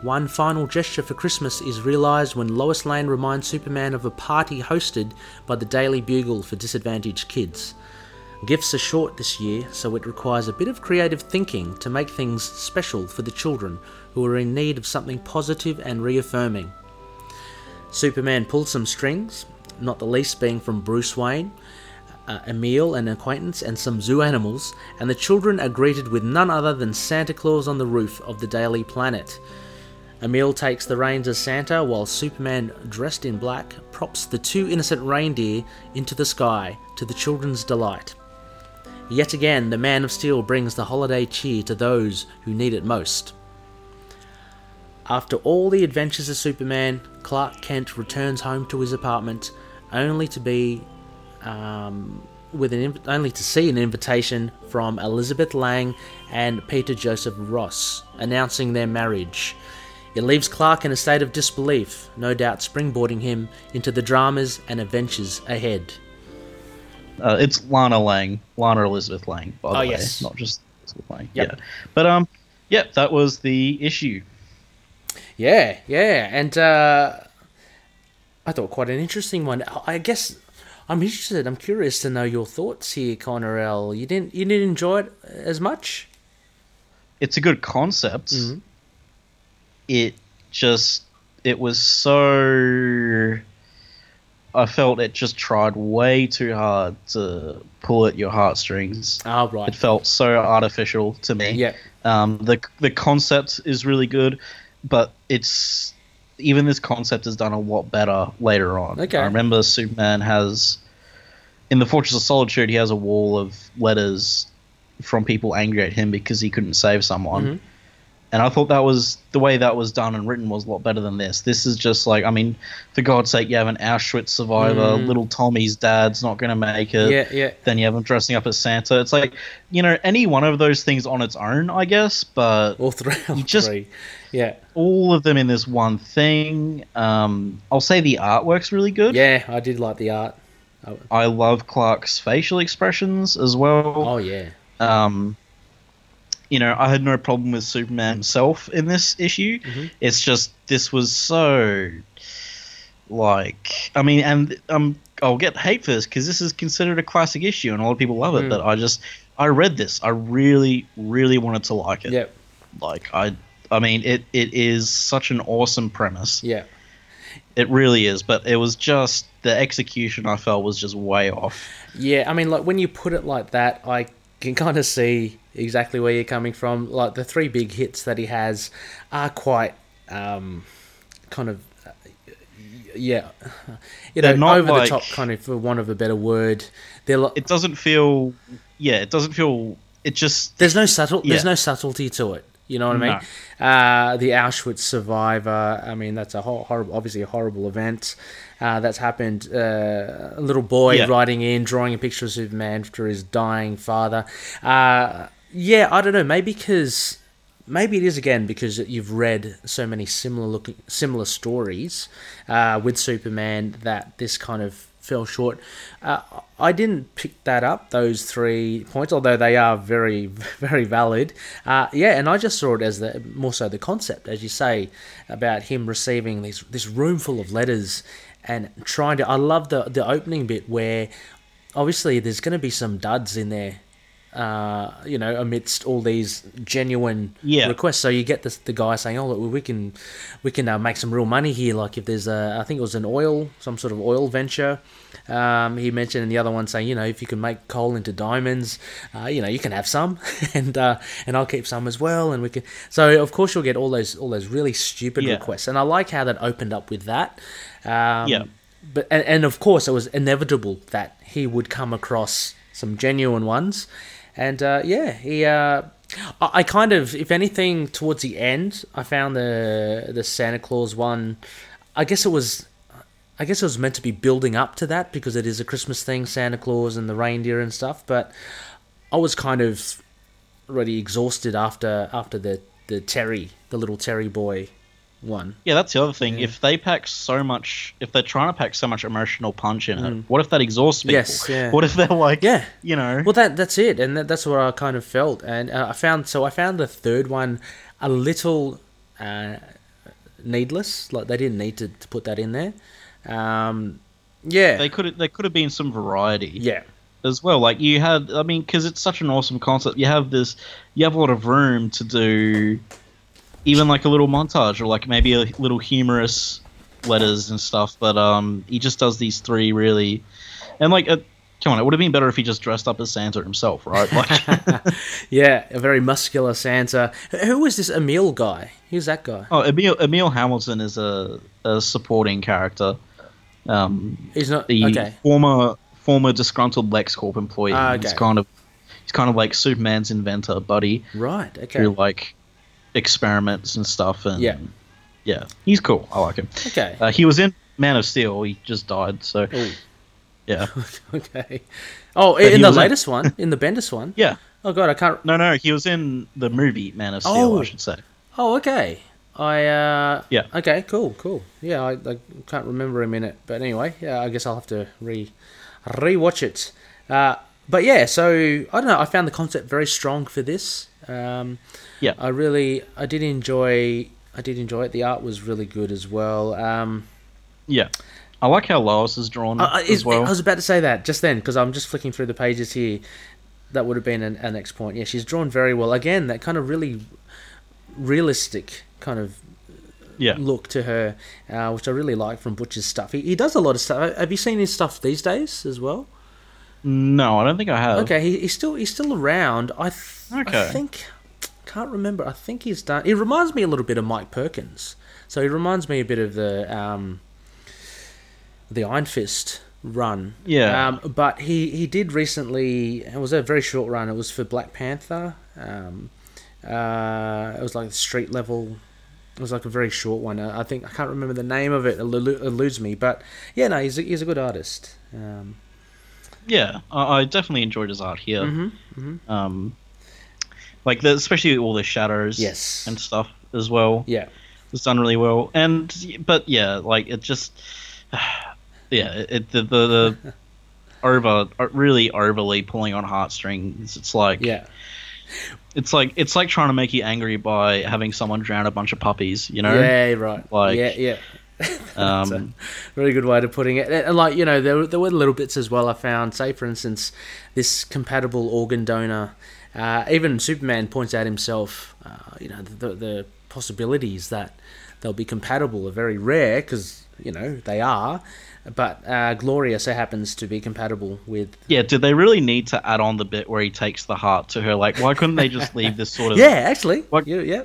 One final gesture for Christmas is realised when Lois Lane reminds Superman of a party hosted by the Daily Bugle for disadvantaged kids. Gifts are short this year, so it requires a bit of creative thinking to make things special for the children who are in need of something positive and reaffirming. Superman pulls some strings, not the least being from Bruce Wayne, uh, Emil, an acquaintance, and some zoo animals, and the children are greeted with none other than Santa Claus on the roof of the Daily Planet. Emil takes the reins as Santa while Superman, dressed in black, props the two innocent reindeer into the sky to the children's delight. Yet again, the Man of Steel brings the holiday cheer to those who need it most. After all the adventures of Superman, Clark Kent returns home to his apartment, only to be um, with an inv- only to see an invitation from Elizabeth Lang and Peter Joseph Ross announcing their marriage. It leaves Clark in a state of disbelief, no doubt springboarding him into the dramas and adventures ahead. Uh, it's Lana Lang, Lana Elizabeth Lang, by the Oh, way, yes. not just Elizabeth Lang. Yep. Yeah, but um, yeah, that was the issue. Yeah, yeah, and uh, I thought quite an interesting one. I guess I'm interested. I'm curious to know your thoughts here, Connor L. You didn't you didn't enjoy it as much? It's a good concept. Mhm. It just it was so. I felt it just tried way too hard to pull at your heartstrings. Oh, It felt so artificial to me. Yeah, Um, the the concept is really good, but it's even this concept is done a lot better later on. Okay. I remember Superman has in the Fortress of Solitude he has a wall of letters from people angry at him because he couldn't save someone. Mhm. And I thought that was the way that was done and written was a lot better than this. This is just like, I mean, for God's sake, you have an Auschwitz survivor, Mm. little Tommy's dad's not going to make it yeah, yeah. then you have him dressing up as Santa. It's like, you know, any one of those things on its own, I guess, but All three. All just- three. Yeah, all of them in this one thing. Um, I'll say the artwork's really good. yeah. I did like the art. I love Clark's facial expressions as well. Oh yeah. Um, you know, I had no problem with Superman himself in this issue. Mhm. It's just this was so like I mean, and um, I'll get hate for this because this is considered a classic issue and a lot of people love it. Mm. But I just I read this, I really, really wanted to like it. Yeah, Like I, I mean, it it is such an awesome premise. yeah. It really is, but it was just the execution I felt was just way off. Yeah, I mean, like when you put it like that, I can kind of see exactly where you're coming from. Like the three big hits that he has are quite um, kind of, uh, yeah, you know, over like- the top, kind of, for want of a better word. They're like, It doesn't feel, yeah, it doesn't feel. It just there's no subtle, there's no subtlety to it. You know what I mean? Uh, the Auschwitz survivor. I mean, that's a hor- horrible, obviously a horrible event. Uh, that's happened. Uh, a little boy Yeah. writing in, drawing a picture of Superman after his dying father. Uh, yeah, I don't know. Maybe because maybe it is again because you've read so many similar looking, similar stories uh, with Superman that this kind of fell short. I didn't pick that up, those three points, although they are very, [laughs] very valid. Uh, yeah, and I just saw it as the more so the concept, as you say, about him receiving these this room full of letters and trying to. I love the the opening bit where obviously there's going to be some duds in there. Uh, you know, amidst all these genuine Yeah. requests, so you get this, the guy saying, "Oh, look, we can, we can uh, make some real money here. Like if there's a, I think it was an oil, some sort of oil venture, um, he mentioned, and the other one saying, you know, if you can make coal into diamonds, uh, you know, you can have some, [laughs] and uh, and I'll keep some as well, and we can. So of course you'll get all those all those really stupid Yeah. requests, and I like how that opened up with that. Um, Yeah. But and, and of course it was inevitable that he would come across some genuine ones, and uh, yeah, he. Uh, I I kind of, if anything, towards the end, I found the the Santa Claus one. I guess it was I guess it was meant to be building up to that because it is a Christmas thing, Santa Claus and the reindeer and stuff. But I was kind of already exhausted after after the the Terry, the little Terry boy one. Yeah, that's the other thing. Yeah. If they pack so much, if they're trying to pack so much emotional punch in it, what if that exhausts people? Mm. Yes, yeah. [laughs] What if they're like, Yeah. you know, Well, that that's it, and that, that's what I kind of felt. And uh, I found so I found the third one a little uh, needless. Like they didn't need to, to put that in there. Um, yeah, they could they could have been some variety. yeah, as well. Like you had, I mean, because it's such an awesome concept. You have this, you have a lot of room to do, even like a little montage or like maybe a little humorous letters and stuff. But um, he just does these three really, and like, uh, come on, it would have been better if he just dressed up as Santa himself, right? Like, [laughs] [laughs] yeah. A very muscular Santa. Who was this Emil guy? Who's that guy? oh, Emil Emil Hamilton is a a supporting character. Um, He's not the okay. former former disgruntled LexCorp employee. Ah, He's kind of he's kind of like Superman's inventor, buddy. Right. Okay. through like experiments and stuff. And Yeah. yeah, he's cool. I like him. Okay. Uh, he was in Man of Steel. He just died. So Ooh. yeah, [laughs] okay. Oh, But in the was in- latest one, in the Bendis one. [laughs] yeah. Oh god, I can't. No, no, he was in the movie Man of Steel. Oh. I should say. Oh, okay. I uh Yeah. Okay, cool, cool. Yeah, I, I can't remember him in it, but anyway, yeah, I guess I'll have to re rewatch it. Uh, but yeah, so I don't know. I found the concept very strong for this. Um, Yeah. I really, I did enjoy. I did enjoy it. The art was really good as well. Um, Yeah, I like how Lois is drawn I, I- as well. I was about to say that just then because I'm just flicking through the pages here. That would have been an, an next point. Yeah, she's drawn very well. Again, that kind of really realistic kind of yeah, look to her, uh, which I really like from Butcher's stuff. He, he does a lot of stuff. Have you seen his stuff these days as well? no, I don't think I have. Okay, he, he's still he's still around. I th- I think can't remember. I think he's done. He reminds me a little bit of Mike Perkins. So he reminds me a bit of the um, the Iron Fist run. Yeah. Um, but he he did recently. It was a very short run. It was for Black Panther. Um, uh, it was like street level. It was like a very short one. Uh, I think I can't remember the name of it. It eludes me. But yeah, no, he's a, he's a good artist. Um, Yeah, I, I definitely enjoyed his art here. mhm, Um, like the, especially all the shadows, Yes. and stuff as well. yeah. It's done really well, and but yeah, like it just, [sighs] yeah, it the the, the [laughs] over really overly pulling on heartstrings. It's like Yeah. It's like it's like trying to make you angry by having someone drown a bunch of puppies. You know, Yeah, right. Like, yeah, yeah. [laughs] That's a um, very good way to putting it. And like you know, there were, there were little bits as well. I found, say for instance, this compatible organ donor. Uh, even Superman points out himself. Uh, you know, the, the possibilities that they'll be compatible are very rare because you know they are. But uh, Gloria so happens to be compatible with. yeah. Did they really need to add on the bit where he takes the heart to her? Like, why couldn't they just [laughs] leave this sort of? Yeah, actually. What- You, yeah.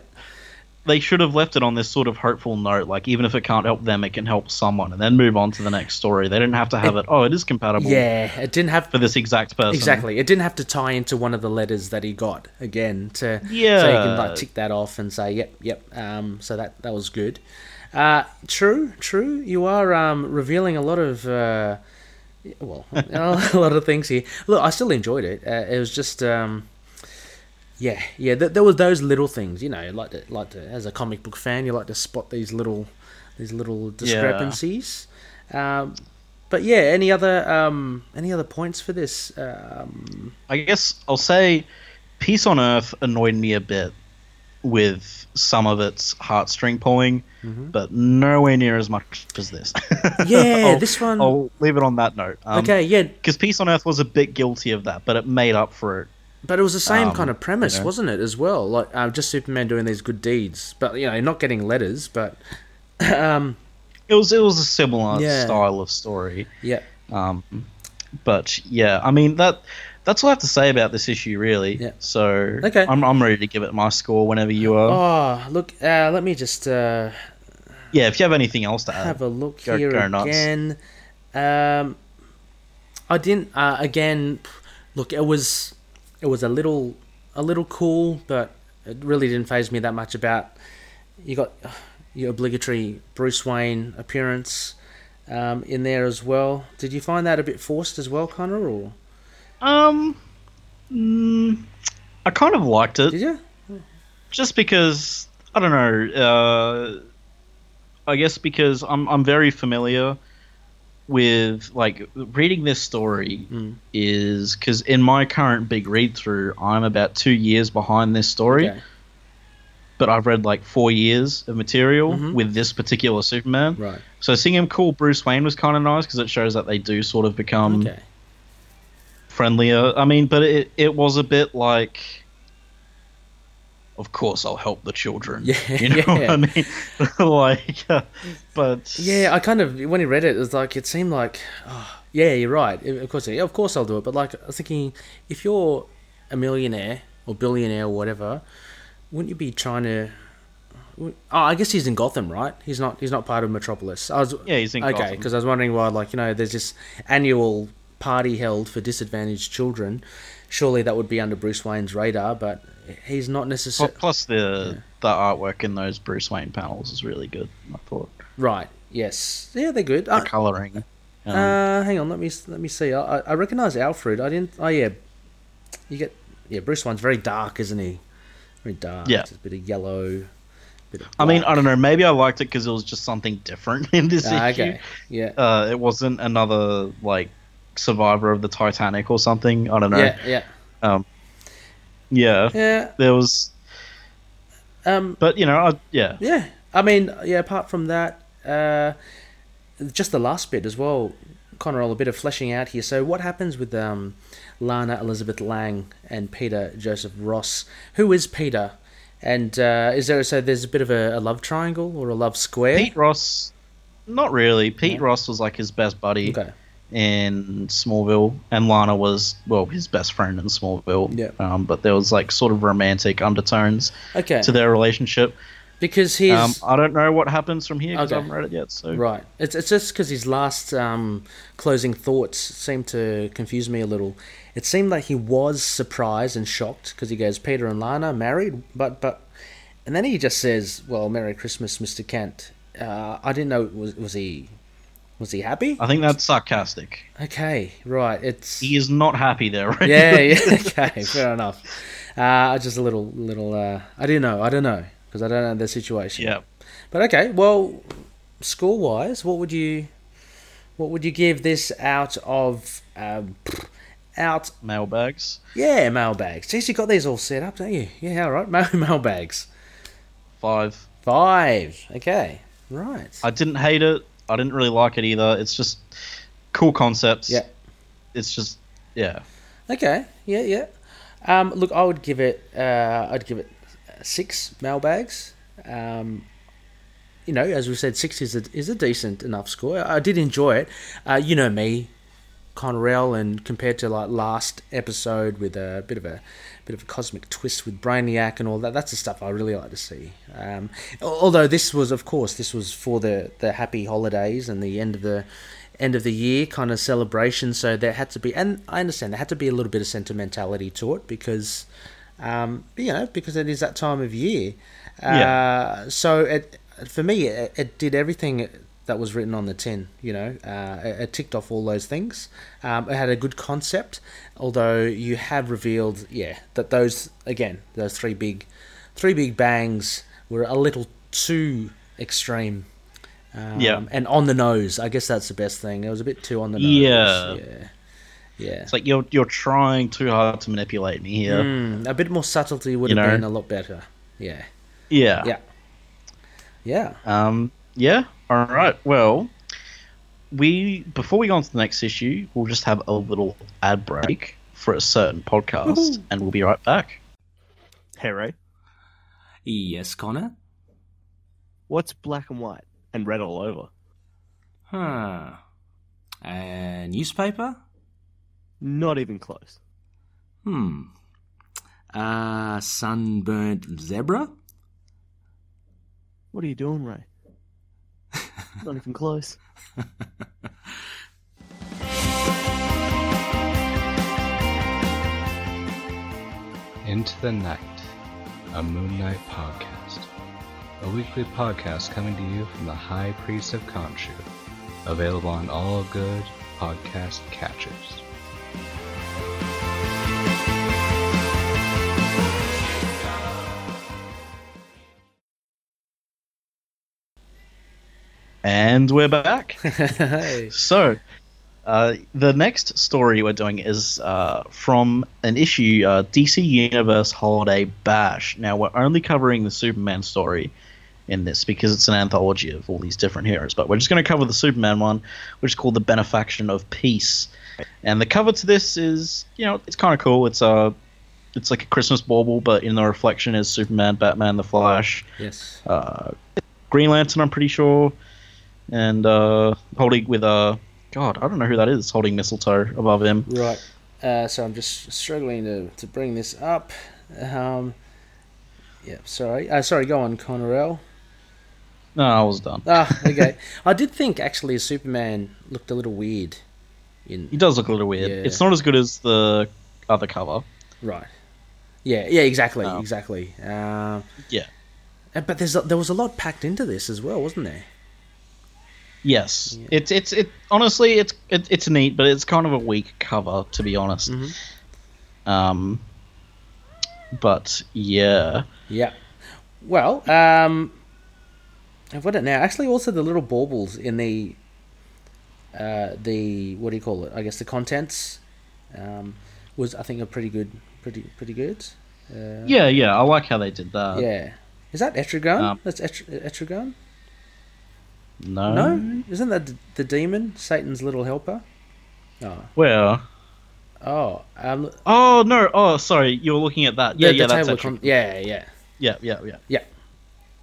They should have left it on this sort of hopeful note. Like, even if it can't help them, it can help someone, and then move on to the next story. They didn't have to have it. Oh, it is compatible. Yeah, it didn't have For this exact person. Exactly. It didn't have to tie into one of the letters that he got again to yeah, so you can like tick that off and say yep, yep. Um, so that that was good. Uh, true, true. You are um, revealing a lot of uh, well, [laughs] a lot of things here. Look, I still enjoyed it. Uh, it was just um, yeah, yeah. Th- there was those little things, you know. Like to like to as a comic book fan, you like to spot these little these little discrepancies. Um, but yeah, any other um, any other points for this? Um, I guess I'll say Peace on Earth annoyed me a bit with some of its heartstring pulling, but nowhere near as much as this. Mm-hmm. [laughs] Yeah, [laughs] this one- I'll leave it on that note. Um, okay, yeah, Because Peace on Earth was a bit guilty of that, but it made up for it. but it was the same Um, kind of premise, you know. wasn't it? As well, like uh, just Superman doing these good deeds, but you know, not getting letters. But [laughs] um, It was it was a similar Yeah. style of story. yeah, Um, but yeah, I mean that that's all I have to say about this issue, really. Yeah. So Okay. I'm I'm ready to give it my score whenever you are. Oh, look, uh, let me just uh, Yeah, if you have anything else to add. have a look Go- here go again. Um, I didn't. Uh, again, look, it was it was a little a little cool, but it really didn't phase me that much. About you got your obligatory Bruce Wayne appearance. um, in there as well. Did you find that a bit forced as well, Connor? Or Um, mm, I kind of liked it. did you? just because I don't know. Uh, I guess because I'm I'm very familiar with like reading this story Mm. is because in my current big read through I'm about two years behind this story, Okay. but I've read like four years of material Mhm. with this particular Superman. Right. So seeing him call Bruce Wayne was kind of nice because it shows that they do sort of become Okay. Friendlier. I mean, but it it was a bit like, of course I'll help the children. Yeah, [laughs] you know yeah. what I mean. [laughs] like, uh, but Yeah, I kind of when he read it, it was like it seemed like, oh, yeah, you're right. Of course, yeah, of course I'll do it. But like, I was thinking, if you're a millionaire or billionaire or whatever, wouldn't you be trying to? Oh, I guess he's in Gotham, right? He's not. He's not part of Metropolis. I was yeah, he's in okay Gotham. because I was wondering why, like, you know, there's this annual party held for disadvantaged children. Surely that would be under Bruce Wayne's radar, but he's not necessarily Plus the the artwork in those Bruce Wayne panels is really good. I thought right. Yes, yeah, they're good. the Uh, coloring. Um, Uh, hang on, let me let me see. I, I recognize Alfred. I didn't. Oh yeah, you get yeah. Bruce Wayne's very dark, isn't he? Very dark. Yeah. Just a bit of yellow. Bit of I mean. I don't know. Maybe I liked it because it was just something different [laughs] in this Ah, issue. okay. Yeah. Uh, it wasn't another like survivor of the Titanic or something. I don't know. Yeah. Yeah. Um, yeah, Yeah. there was, Um. but you know, I, yeah, Yeah. I mean, yeah. Apart from that, uh, just the last bit as well. Connor, a bit of fleshing out here. So, what happens with um, Lana Elizabeth Lang and Peter Joseph Ross? Who is Peter? And uh, is there so there's a bit of a, a love triangle or a love square? Pete Ross. Not really. Pete No? Ross was like his best buddy Okay. In Smallville, and Lana was well his best friend in Smallville. Yeah. Um, but there was like sort of romantic undertones Okay. to their relationship. because he's Um, I don't know what happens from here because Okay. I haven't read it yet. So right. It's it's just because his last um, closing thoughts seemed to confuse me a little. It seemed like he was surprised and shocked because he goes Peter and Lana married, but but, and then he just says, "Well, Merry Christmas, Mister Kent." Uh, I didn't know was was he was he happy? I think that's sarcastic. Okay, right. It's He is not happy there. Right? yeah, yeah. [laughs] Okay, fair enough. Uh, just a little little. Uh, I didn't know. I don't know because I don't know the situation. yeah. But okay, well, score wise, what would you what would you give this out of um, out? Mailbags. Yeah, mailbags. Jeez, you got these all set up, don't you? Yeah, all right. [laughs] Mail mailbags. Five. Five. Okay, right. I didn't hate it. I didn't really like it either. It's just cool concepts. Yeah. It's just yeah. Okay. Yeah, yeah. Um, look, I would give it. Uh, I'd give it six mailbags. Um, you know, as we said, six is a, is a decent enough score. I did enjoy it. Uh, you know me, Conrail, and compared to like last episode with a bit of a bit of a cosmic twist with Brainiac and all that. That's the stuff I really like to see. Um, although this was, of course, this was for the the happy holidays and the end of the end of the year kind of celebration. So there had to be, and I understand there had to be a little bit of sentimentality to it because, um, you know, because it is that time of year. Yeah. Uh, so it for me, it, it did everything that was written on the tin. You know, uh, it, it ticked off all those things. Um, it had a good concept, although you have revealed, yeah, that those again, those three big, three big bangs were a little too extreme. Um, Yeah. and on the nose. I guess that's the best thing. It was a bit too on the nose. Yeah. yeah, yeah. It's like you're you're trying too hard to manipulate me here. Mm, a bit more subtlety would You have know? been a lot better. Yeah, Yeah. yeah, yeah. Um. Yeah. All right. Well, we before we go on to the next issue, we'll just have a little ad break for a certain podcast, Woohoo. and we'll be right back. Hey Ray, Yes, Connor. what's black and white and red all over? Huh. A newspaper? Not even close. Hmm. A sunburnt zebra? What are you doing, Ray? Not even close. Into the Night, a Moon Knight podcast. A weekly podcast coming to you from the High Priest of Khonshu, Available on all good podcast catchers. And we're back. [laughs] hey. So, uh, the next story we're doing is uh, from an issue, uh, DC Universe Holiday Bash. Now, we're only covering the Superman story in this because it's an anthology of all these different heroes, but we're just going to cover the Superman one, which is called The Benefaction of Peace. And the cover to this is, you know, it's kind of cool. It's a, it's like a Christmas bauble, but in the reflection is Superman, Batman, The Flash, Yes. uh, Green Lantern, I'm pretty sure, and uh, holding with a God, I don't know who that is holding mistletoe above him. Right. Uh, so I'm just struggling to, to bring this up. Um, yeah, sorry. Uh, sorry, go on, Connorell. No, I was done. Ah, [laughs] okay. I did think actually Superman looked a little weird. In He does look a little weird. Yeah. It's not as good as the other cover. right. Yeah, yeah, exactly, Oh. exactly. Um, Yeah. but there's there was a lot packed into this as well, wasn't there? Yes, Yeah. it's it's it. Honestly, it's it, it's neat, but it's kind of a weak cover to be honest. Mhm. Um, but yeah, Yeah. Well, um, I've got it now. Actually, also the little baubles in the, uh, the what do you call it? I guess the contents, um, was I think a pretty good, pretty pretty good. Uh, yeah, yeah. I like how they did that. Yeah. Is that Etrigan? Um, That's Etr- Etrigan? No. No, isn't that the, demon, Satan's little helper? Oh, Where? oh, um, Oh no! Oh, sorry. You were looking at that. Yeah, yeah. That's actually. yeah, yeah, Yeah, yeah, yeah. Yeah.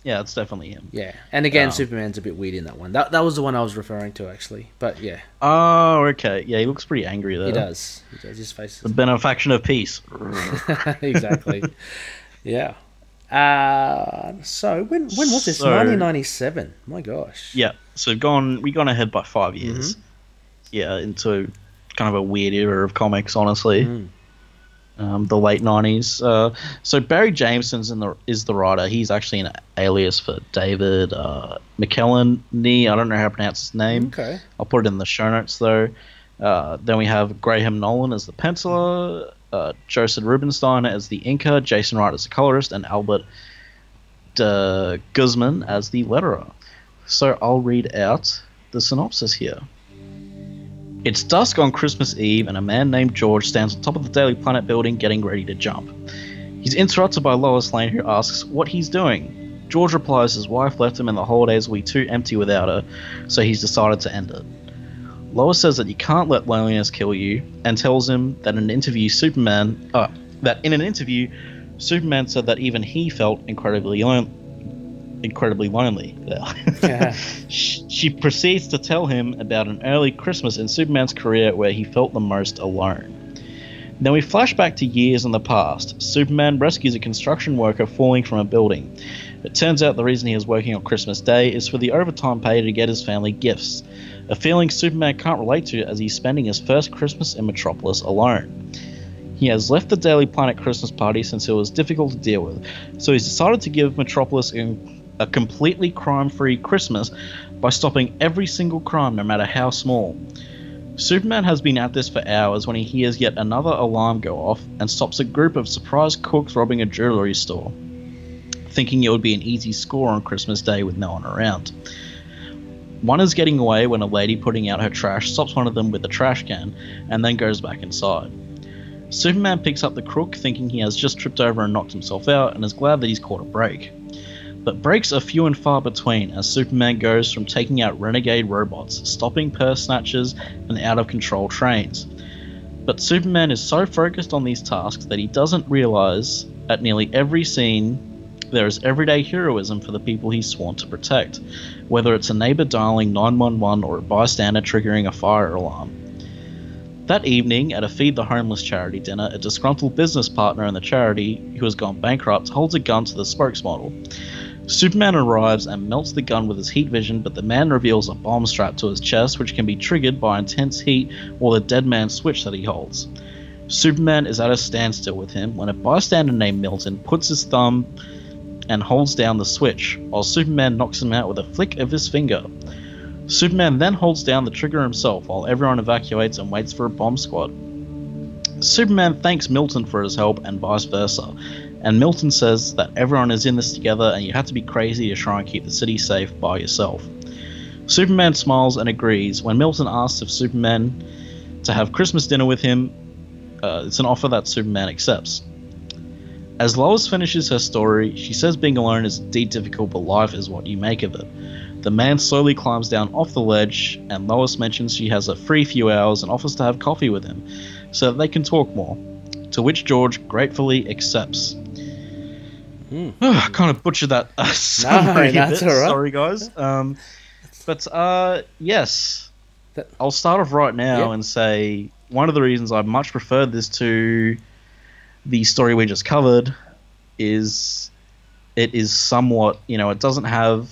Yeah, it's definitely him. yeah. And again, Oh. Superman's a bit weird in that one. That that was the one I was referring to actually. But yeah, Oh, okay. Yeah, he looks pretty angry there. he does. He does. His face The benefaction of peace. [laughs] exactly. [laughs] yeah. Uh, so when when was this? So- 1997. My gosh. yeah. So we've gone we've gone ahead by five years. Yeah, into kind of a weird era of comics, honestly. Mm. Um, the late nineties. Uh, so Barry Jameson's in the is the writer. He's actually an alias for David uh, McKellen. I don't know how to pronounce his name. Okay. I'll put it in the show notes though. Uh, then we have Graham Nolan as the penciler, uh, Joseph Rubinstein as the inker, Jason Wright as the colorist, and Albert de Guzman as the letterer. So I'll read out the synopsis here. It's dusk on Christmas Eve, and a man named George stands on top of the Daily Planet building getting ready to jump. He's interrupted by Lois Lane, who asks what he's doing. George replies his wife left him and the holidays will be too empty without her, so he's decided to end it. Lois says that you can't let loneliness kill you, and tells him that in an interview, Superman, uh, that in an interview, Superman said that even he felt incredibly lon- incredibly lonely. [laughs] she, she proceeds to tell him about an early Christmas in Superman's career where he felt the most alone. Then we flash back to years in the past. Superman rescues a construction worker falling from a building. It turns out the reason he is working on Christmas Day is for the overtime pay to get his family gifts. A feeling Superman can't relate to as he's spending his first Christmas in Metropolis alone. He has left the Daily Planet Christmas party since it was difficult to deal with, so he's decided to give Metropolis a, completely crime free Christmas by stopping every single crime, no matter how small. Superman has been at this for hours when he hears yet another alarm go off and stops a group of surprised cooks robbing a jewelry store, thinking it would be an easy score on Christmas Day with no one around. One is getting away when a lady putting out her trash stops one of them with a trash can and then goes back inside. Superman picks up the crook thinking he has just tripped over and knocked himself out and is glad that he's caught a break. But breaks are few and far between as Superman goes from taking out renegade robots, stopping purse snatchers, and out of control trains. But Superman is so focused on these tasks that he doesn't realize at nearly every scene there is everyday heroism for the people he's sworn to protect, whether it's a neighbor dialing 911 or a bystander triggering a fire alarm. That evening, at a Feed the Homeless charity dinner, a disgruntled business partner in the charity, who has gone bankrupt, holds a gun to the spokesmodel. Superman arrives and melts the gun with his heat vision, but the man reveals a bomb strapped to his chest, which can be triggered by intense heat or the dead man's switch that he holds. Superman is at a standstill with him when a bystander named Milton puts his thumb and holds down the switch, while Superman knocks him out with a flick of his finger. Superman then holds down the trigger himself while everyone evacuates and waits for a bomb squad. Superman thanks Milton for his help and vice versa, and Milton says that everyone is in this together and you have to be crazy to try and keep the city safe by yourself. Superman smiles and agrees when Milton asks if Superman to have Christmas dinner with him. Uh, it's an offer that Superman accepts. As Lois finishes her story, she says being alone is indeed difficult, but life is what you make of it. The man slowly climbs down off the ledge, and Lois mentions she has a free few hours and offers to have coffee with him so that they can talk more. To which George gratefully accepts. [sighs] I kind of butchered that uh, [laughs] summary a that's bit. all right. Sorry, guys. Um, but uh, yes, That- I'll start off right now Yeah. and say one of the reasons I much preferred this to the story we just covered is it is somewhat, you know, it doesn't have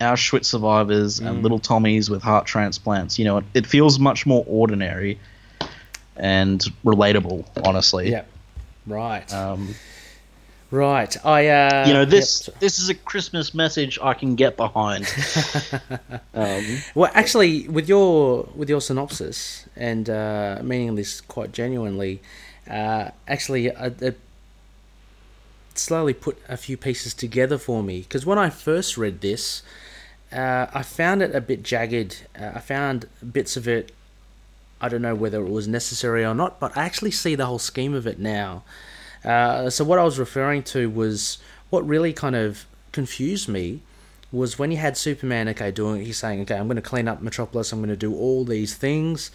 Auschwitz survivors Mm. and little Tommies with heart transplants. You know, it, it feels much more ordinary and relatable, honestly. Yeah. Right. Um, right. I. Uh, you know, this yep, this is a Christmas message I can get behind. [laughs] um, Well, actually, with your with your synopsis and uh, meaning this quite genuinely, uh, actually, uh, it slowly put a few pieces together for me. Because when I first read this, uh, I found it a bit jagged. Uh, I found bits of it. I don't know whether it was necessary or not, but I actually see the whole scheme of it now. Uh, so what I was referring to was what really kind of confused me was when you had Superman, okay, doing he's saying, okay, I'm going to clean up Metropolis, I'm going to do all these things,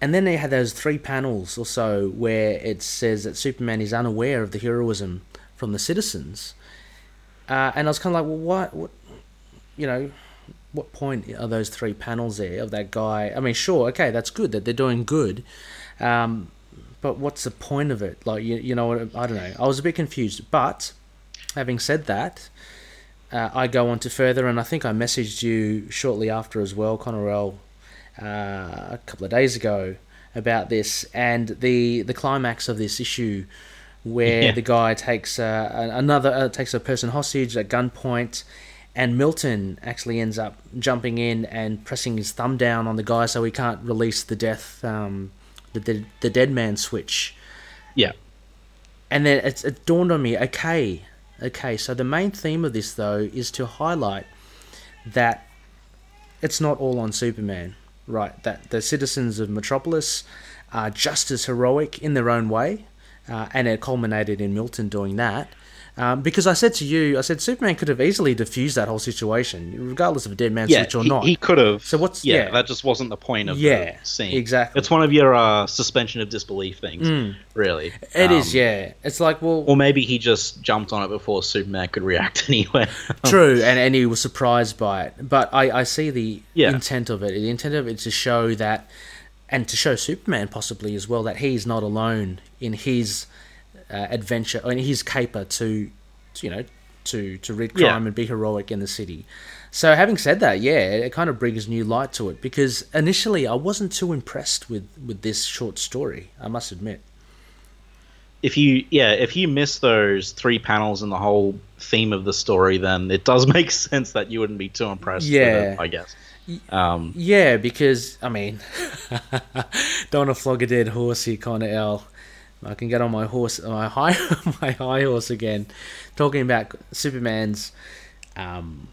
and then they had those three panels or so where it says that Superman is unaware of the heroism from the citizens, uh, and I was kind of like, well, what, what, you know, what point are those three panels there of that guy? I mean, sure, okay, that's good that they're doing good, um, but what's the point of it? Like, you, you know, I don't know. I was a bit confused, but having said that, uh, I go on to further, and I think I messaged you shortly after as well, Connorell, uh, a couple of days ago about this, and the the climax of this issue, where Yeah. the guy takes uh, a- another uh, takes a person hostage at gunpoint, and Milton actually ends up jumping in and pressing his thumb down on the guy so he can't release the death, um, the dead, the dead man switch yeah. and then it's, it dawned on me okay okay so the main theme of this though is to highlight that it's not all on superman right that the citizens of metropolis are just as heroic in their own way uh, and it culminated in milton doing that um, because I said to you, I said Superman could have easily diffused that whole situation, regardless of a dead man Yeah, switch or he, not. he could have. So what's- yeah, yeah. That just wasn't the point of Yeah, the scene. exactly. It's one of your uh, suspension of disbelief things, really. It is, Um, yeah. It's like, well, Or maybe he just jumped on it before Superman could react [laughs] anyway. True, and, and he was surprised by it. But I, I see the Yeah. intent of it. The intent of it is to show that, and to show Superman possibly as well, that he's not alone in his uh, adventure, and his caper to, to, you know, to, to rid Yeah. crime and be heroic in the city. So having said that, yeah, it kind of brings new light to it because initially I wasn't too impressed with, with this short story, I must admit. if you, yeah, if you miss those three panels in the whole theme of the story, then it does [laughs] make sense that you wouldn't be too impressed. Yeah. with it, I guess. Um, Yeah, because I mean, [laughs] don't want to flog a dead horse here, Connor L. I can get on my horse, my [laughs] high, my high horse again, talking about Superman's, um,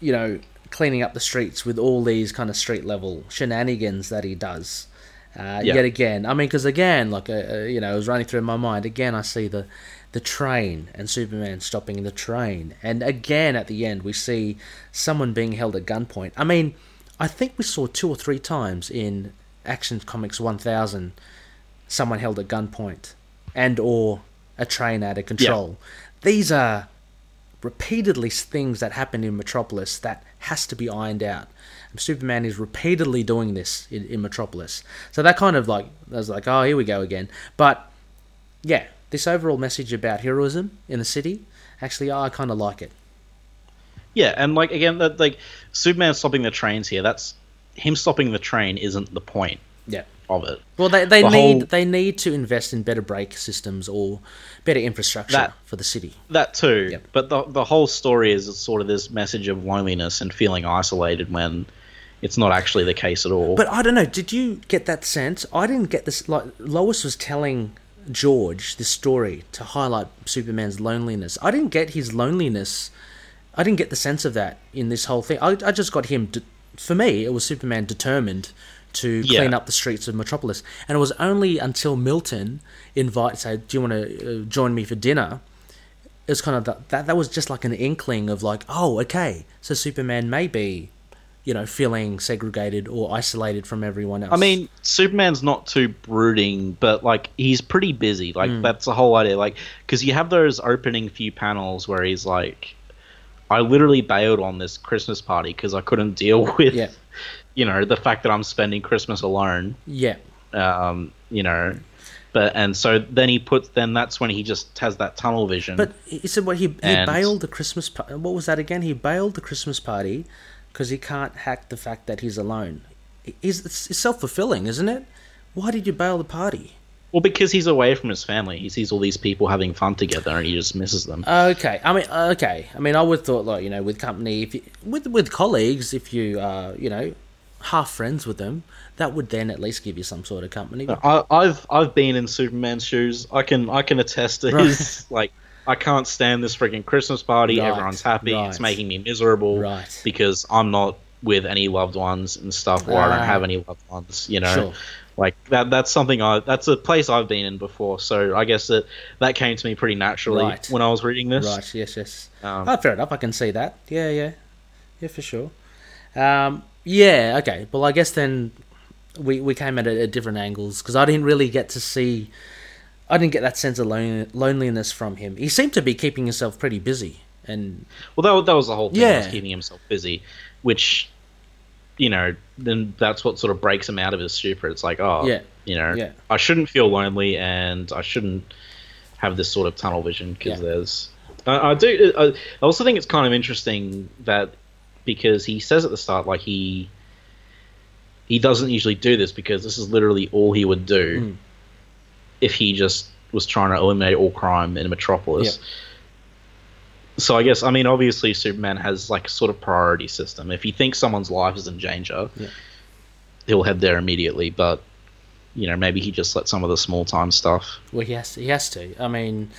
you know, cleaning up the streets with all these kind of street level shenanigans that he does. Uh, Yeah. Yet again, I mean, because again, like uh, uh, you know, it was running through my mind. Again, I see the the train and Superman stopping the train, and again at the end we see someone being held at gunpoint. I mean, I think we saw two or three times in Action Comics 1000 someone held at gunpoint and or a train out of control. These are repeatedly things that happen in Metropolis that has to be ironed out. Superman is repeatedly doing this in, in Metropolis. So that kind of like I was like, oh, here we go again. But yeah, this overall message about heroism in the city, actually, I kind of like it. yeah, and like again, that like Superman stopping the trains here. That's him stopping the train isn't the point Yeah. Of it. Well, they, they The need whole- they need to invest in better brake systems or better infrastructure That- for the city. That too, Yep. but the the whole story is sort of this message of loneliness and feeling isolated when it's not actually the case at all. But I don't know. Did you get that sense? I didn't get this. Like Lois was telling George this story to highlight Superman's loneliness. I didn't get his loneliness. I didn't get the sense of that in this whole thing. I, I just got him. De- for me, it was Superman determined to Yeah. clean up the streets of Metropolis, and it was only until Milton invited, say, "Do you want to uh, join me for dinner?" It was kind of that, that. That was just like an inkling of like, oh, okay, so Superman may be, you know, feeling segregated or isolated from everyone else. I mean, Superman's not too brooding, but like he's pretty busy. Like Hmm. that's the whole idea. Like because you have those opening few panels where he's like, "I literally bailed on this Christmas party because I couldn't deal [laughs] with, Yeah. You know, the fact that I'm spending Christmas alone." yeah, Um, you know, but and so then he puts. Then that's when he just has that tunnel vision. but he said what he he And- bailed the Christmas. Pa- what was that again? He bailed the Christmas party because he can't hack the fact that he's alone. He's, it's self fulfilling, isn't it? Why did you bail the party? well, because he's away from his family, he sees all these people having fun together, and he just misses them. Okay, I mean, okay, I mean, I would thought like you know, with company, if you, with with colleagues, if you are you know half friends with them, that would then at least give you some sort of company. I, I've I've been in Superman's shoes. I can I can attest to Right. his [laughs] like. I can't stand this freaking Christmas party. Right, Everyone's happy. It's making me miserable Right. because I'm not with any loved ones and stuff, or I Ah. don't have any loved ones. You know, Sure. like that. That's something I. That's a place I've been in before. So I guess that that came to me pretty naturally Right. when I was reading this. Right. Yes. Yes. Um, oh, fair enough. I can see that. Yeah. Yeah. Yeah, for sure. Um, yeah. Okay. Well, I guess then we we came at it at different angles because I didn't really get to see. I didn't get that sense of lone, loneliness from him. He seemed to be keeping himself pretty busy, and Well, that, that was the whole thing. Yeah. Was keeping himself busy, which, you know, then that's what sort of breaks him out of his stupor. It's like, oh, Yeah. you know, Yeah. I shouldn't feel lonely, and I shouldn't have this sort of tunnel vision because Yeah. there's. I, I do. I, I also think it's kind of interesting that because he says at the start, like he. He doesn't usually do this because this is literally all he would do Mm. if he just was trying to eliminate all crime in Metropolis. So I guess I mean obviously Superman has like a sort of priority system. If he thinks someone's life is in danger, Yeah. he'll head there immediately. But you know maybe he just let some of the small time stuff. well, he has to, he has to. I mean,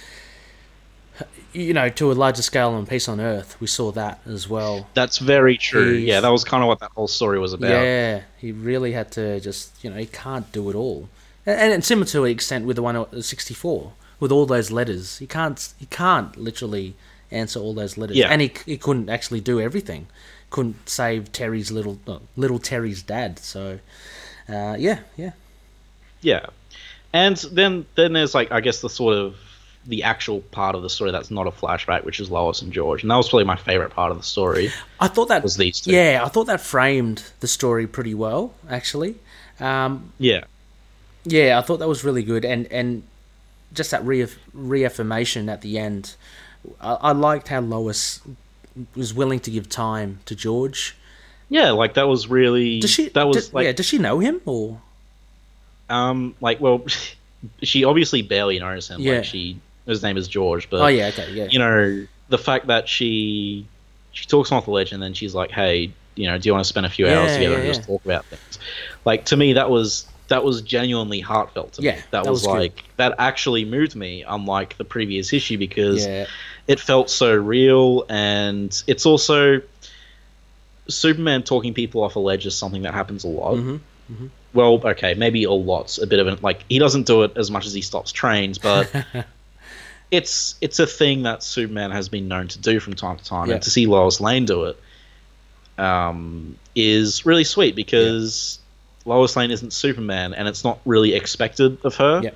you know, to a larger scale on Peace on Earth, we saw that as well. That's very true. He's- Yeah, that was kind of what that whole story was about. Yeah, he really had to just, you know, he can't do it all. And, and similar to an extent with the one at 64, with all those letters. He can't, he can't literally answer all those letters. Yeah. And he, he couldn't actually do everything. Couldn't save Terry's little, no, little Terry's dad. So, uh, yeah, yeah. Yeah, and then then there's like I guess the sort of the actual part of the story that's not a flashback, which is Lois and George, and that was probably my favorite part of the story. I thought that Was these two. Yeah, I thought that framed the story pretty well, actually. Um, Yeah, Yeah, I thought that was really good, and and just that reaff- reaffirmation at the end. I, I liked how Lois was willing to give time to George. yeah, like that was really Does she? that was did- like yeah. Does she know him or? Um, like, well, [laughs] she obviously barely knows him. Yeah. Like, she his name is George, but Oh yeah. Okay. Yeah. you know, the fact that she she talks him off the ledge and then she's like, "Hey, you know, do you want to spend a few hours together yeah, and just talk about things?" Like to me, that was that was genuinely heartfelt to me. Yeah, that, that was, was good. like that actually moved me, unlike the previous issue, because yeah. it felt so real, and it's also Superman talking people off a ledge is something that happens a lot Mhm, well, okay, maybe a lot's a bit of an like he doesn't do it as much as he stops trains, but [laughs] it's it's a thing that Superman has been known to do from time to time, Yeah. and to see Lois Lane do it um, is really sweet because Lois Lane isn't Superman, and it's not really expected of her. Yeah.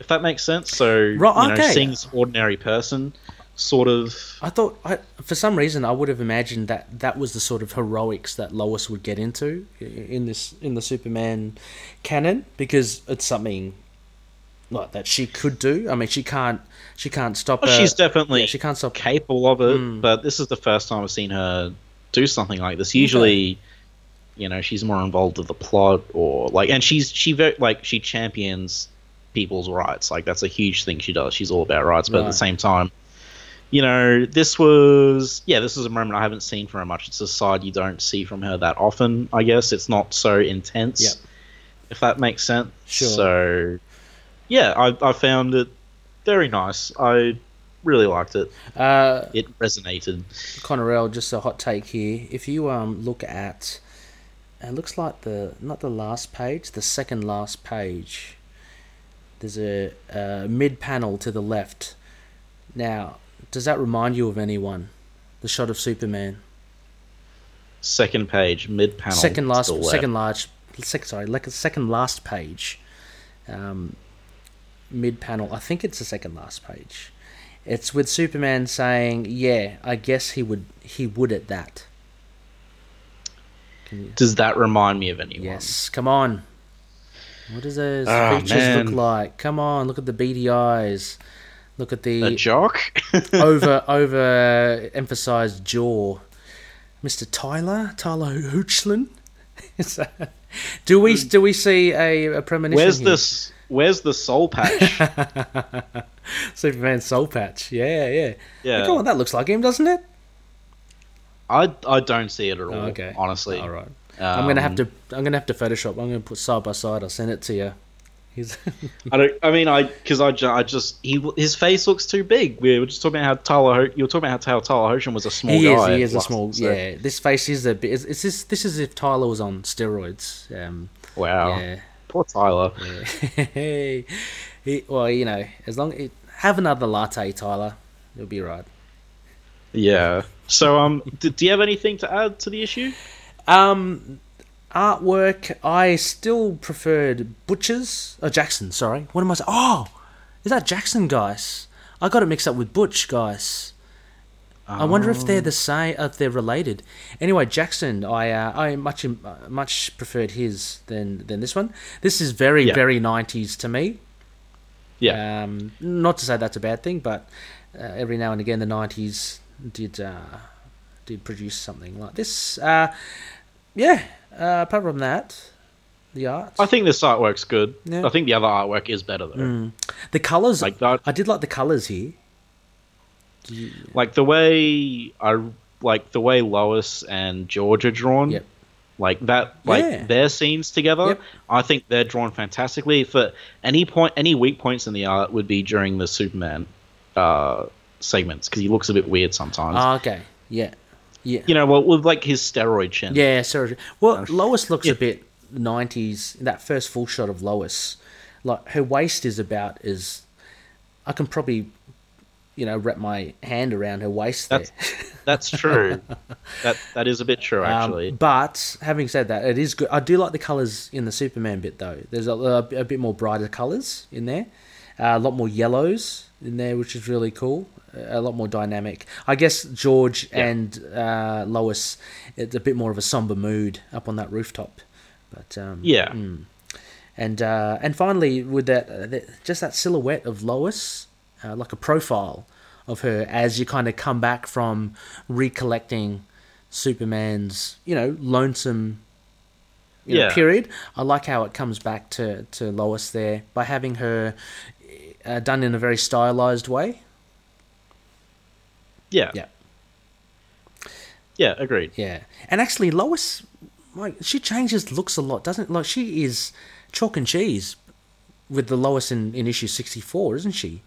If that makes sense. So Right, you know, okay. seeing this ordinary person, sort of. I thought, I, for some reason, I would have imagined that that was the sort of heroics that Lois would get into in this in the Superman canon because it's something like that she could do. I mean, she can't she can't stop. Well, her- she's definitely yeah, she can't stop. capable of it, Mm. but this is the first time I've seen her do something like this. Usually, you know, she's more involved with the plot or like, and she's she very like she champions people's rights. Like that's a huge thing she does. She's all about rights, but at the same time, you know, this was yeah, this is a moment I haven't seen from her much. It's a side you don't see from her that often. I guess it's not so intense. Yep. If that makes sense. Sure. So, yeah, I, I found it very nice. I really liked it. Uh, It resonated. Connor L, just a hot take here. If you um look at, it looks like the not the last page, the second last page. There's a, a mid panel to the left. Now, does that remind you of anyone? The shot of Superman. Second page, mid panel. second last, to the left. second large, second sorry, like second last page. Um, mid panel. I think it's the second last page. It's with Superman saying, "Yeah, I guess he would he would at that." You, Does that remind me of anyone? yes, come on. What does those Ah, features man. look like? Come on, look at the beady eyes. Look at A the jock? [laughs] over over emphasized jaw. Mr. Tyler, Tyler Hoechlin. [laughs] Do we do we see a, a premonition? Where's here? this? Where's the soul patch? [laughs] Superman soul patch? Yeah, yeah. Yeah. Come on, that looks like him, doesn't it? I, I don't see it at all. Oh, okay. Honestly. All right. I'm gonna have Um, to. I'm gonna have to Photoshop. I'm gonna put side by side. I'll send it to you. He's [laughs] I don't. I mean, I because I, ju- I just he his face looks too big. We were just talking about how Tyler. Ho- you were talking about how Tyler Hoechlin was a small he is. He is a small. episode. Yeah. This face is a bit. It's, it's this. This is if Tyler was on steroids. Um. Wow. Yeah. Poor Tyler. [laughs] Hey, he, well, you know, as long it, have another latte, Tyler, you'll be right. Yeah. So um, do, do you have anything to add to the issue? Um, artwork, I still preferred Butcher's. Oh, Jackson. Sorry, what am I saying? Oh, is that Jackson Guice? I got it mixed up with Butch Guice. I wonder if they're the same, if they're related. Anyway, Jackson, I uh, I much uh, much preferred his than than this one. This is very Yeah. very nineties to me. Yeah. Um, not to say that's a bad thing, but uh, every now and again the '90s did uh, did produce something like this. Uh, yeah. Uh, apart from that, the art, I think this artwork's good. Yeah. I think the other artwork is better though. the colors. Like that. I did like the colors here. You- Like the way I like the way Lois and George are drawn. Yep. Like that, like Yeah. their scenes together. Yep. I think they're drawn fantastically. For any point, any weak points in the art would be during the Superman uh, segments because he looks a bit weird sometimes. Ah, okay. Yeah. Yeah. you know, well, with like his steroid chin. Yeah, sorry. Well, Lois looks yeah. a bit nineties. That first full shot of Lois, like her waist is about as I can probably, you know, wrap my hand around her waist there. That's [laughs] that's true. that that is a bit true Um, actually. but having said that, it is good. I do like the colors in the Superman bit though. There's a, a, a bit more brighter colors in there, uh, a lot more yellows in there, which is really cool. A lot more dynamic. I guess George Yeah. and uh, Lois, it's a bit more of a somber mood up on that rooftop. But um, yeah. and uh, and finally with that, uh, that just that silhouette of Lois, uh, like a profile of her as you kind of come back from recollecting Superman's you know lonesome you know, period. I like how it comes back to to Lois there by having her uh, done in a very stylized way. Yeah. Yeah. Yeah, agreed. Yeah, and actually Lois, like she changes looks a lot, doesn't like she is chalk and cheese with the Lois in, in issue sixty four, isn't she?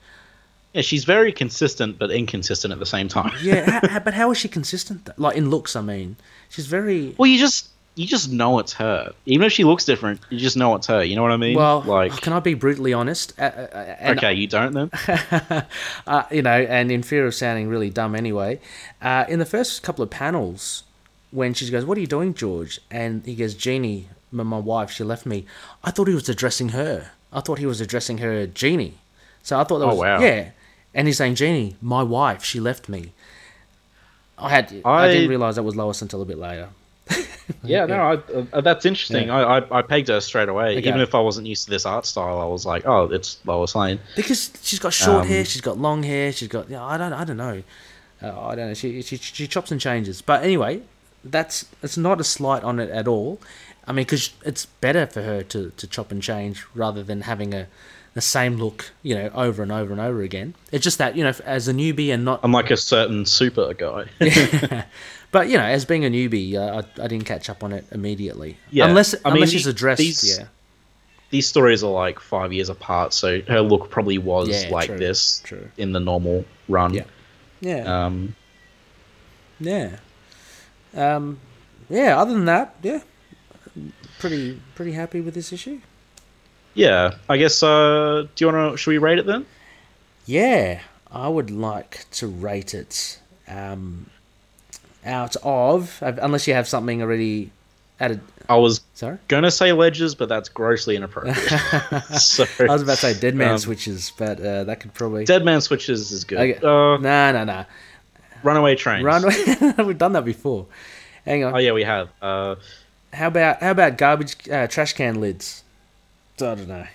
Yeah, she's very consistent but inconsistent at the same time. Yeah, [laughs] ha- but how is she consistent? Like in looks, I mean, she's very Well, you just you just know it's her. Even if she looks different, you just know it's her. You know what I mean? well. like can I be brutally honest? Uh, uh, okay, you don't then. [laughs] uh, you know, and in fear of sounding really dumb anyway, uh, in the first couple of panels, when she goes, "What are you doing, George?" and he goes, "Jeannie, my, my wife, she left me." I thought he was addressing her. I thought he was addressing her, Jeannie. So I thought that Oh, was wow. yeah, and he's saying, "Jeannie, my wife, she left me." I had I, I- didn't realize that was Lois until a bit later. [laughs] Yeah, no, I, uh, that's interesting. Yeah. I, I I pegged her straight away. Okay. Even if I wasn't used to this art style, I was like, oh, it's Lois Lane. because she's got short Um, hair, she's got long hair, she's got yeah, I don't I don't know, uh, I don't know. She, she she chops and changes. But anyway, that's it's not a slight on it at all. I mean, because it's better for her to, to chop and change rather than having a the same look, you know, over and over and over again. It's just that you know, as a newbie and not, I'm like a certain super guy. [laughs] [laughs] [laughs] but you know, as being a newbie, uh, I, I didn't catch up on it immediately. Yeah. unless I mean, unless she's addressed. these- yeah, These stories are like five years apart, so her look probably was Yeah, like true, this true. in the normal run. Yeah. yeah, Um, yeah, um, yeah. Other than that, yeah, pretty pretty happy with this issue. Yeah. I guess. Uh, do you want to? Should we rate it then? Yeah, I would like to rate it um, out of, unless you have something already added. I was Sorry, gonna say ledges, but that's grossly inappropriate. [laughs] [laughs] so, I was about to say Dead Man um, Switches, but uh, that could probably. Dead Man Switches is good. Okay. Uh, no, no, no. Runaway Trains. Runaway. [laughs] We've done that before. Hang on. Oh yeah, we have. Uh, How about how about garbage uh, trash can lids? I don't know.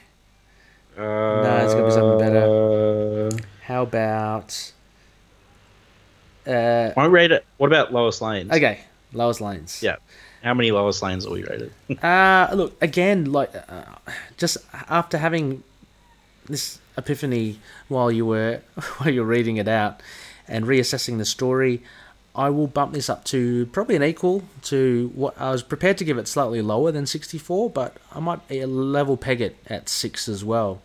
uh, it's gotta be something better. How about? Uh, I rate it. What about Lois Lanes? okay, Lois Lanes. Yeah. How many Lois Lanes are we rated? [laughs] Uh, look again, like uh, just after having this epiphany while you were [laughs] while you're reading it out and reassessing the story, I will bump this up to probably an equal to what I was prepared to give it slightly lower than 64, but I might level peg it at six as well.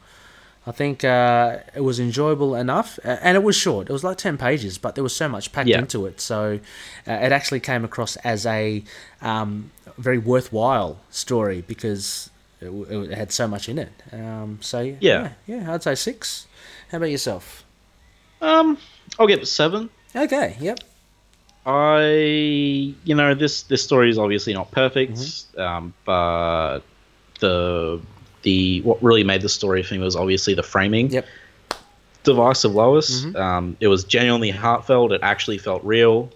I think uh, it was enjoyable enough, and it was short. It was like ten pages, but there was so much packed Yeah. into it, so uh, it actually came across as a um, very worthwhile story because it, w- it had so much in it. Um, so yeah, Yeah. yeah, I'd say six. How about yourself? um, I'll give it seven. Okay, yep, I, you know, this this story is obviously not perfect, Mm-hmm. um, but the the what really made the story for me was obviously the framing yep, device of Lois. Mhm. Um, it was genuinely heartfelt. It actually felt real.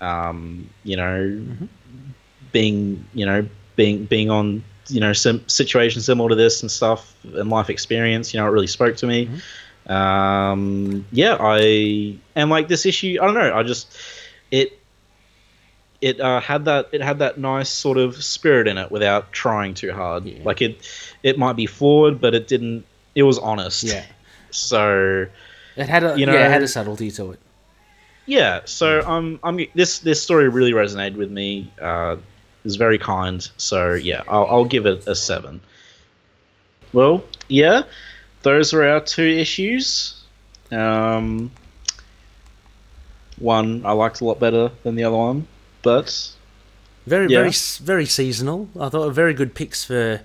Um, you know, Mm-hmm. being you know being being on you know sim- situations similar to this and stuff and life experience. You know, it really spoke to me. Um, yeah, I and like this issue. I don't know. I just it it uh, had that it had that nice sort of spirit in it without trying too hard. Yeah. Like it it might be flawed, but it didn't. It was honest. yeah. So It had a You yeah, it had a subtlety to it. yeah, so um, I'm this this story really resonated with me. Uh, it was very kind. So yeah, I'll, I'll give it a seven. Well, yeah, those were our two issues. Um, one I liked a lot better than the other one, but Very, Yeah. very, very seasonal. I thought very good picks for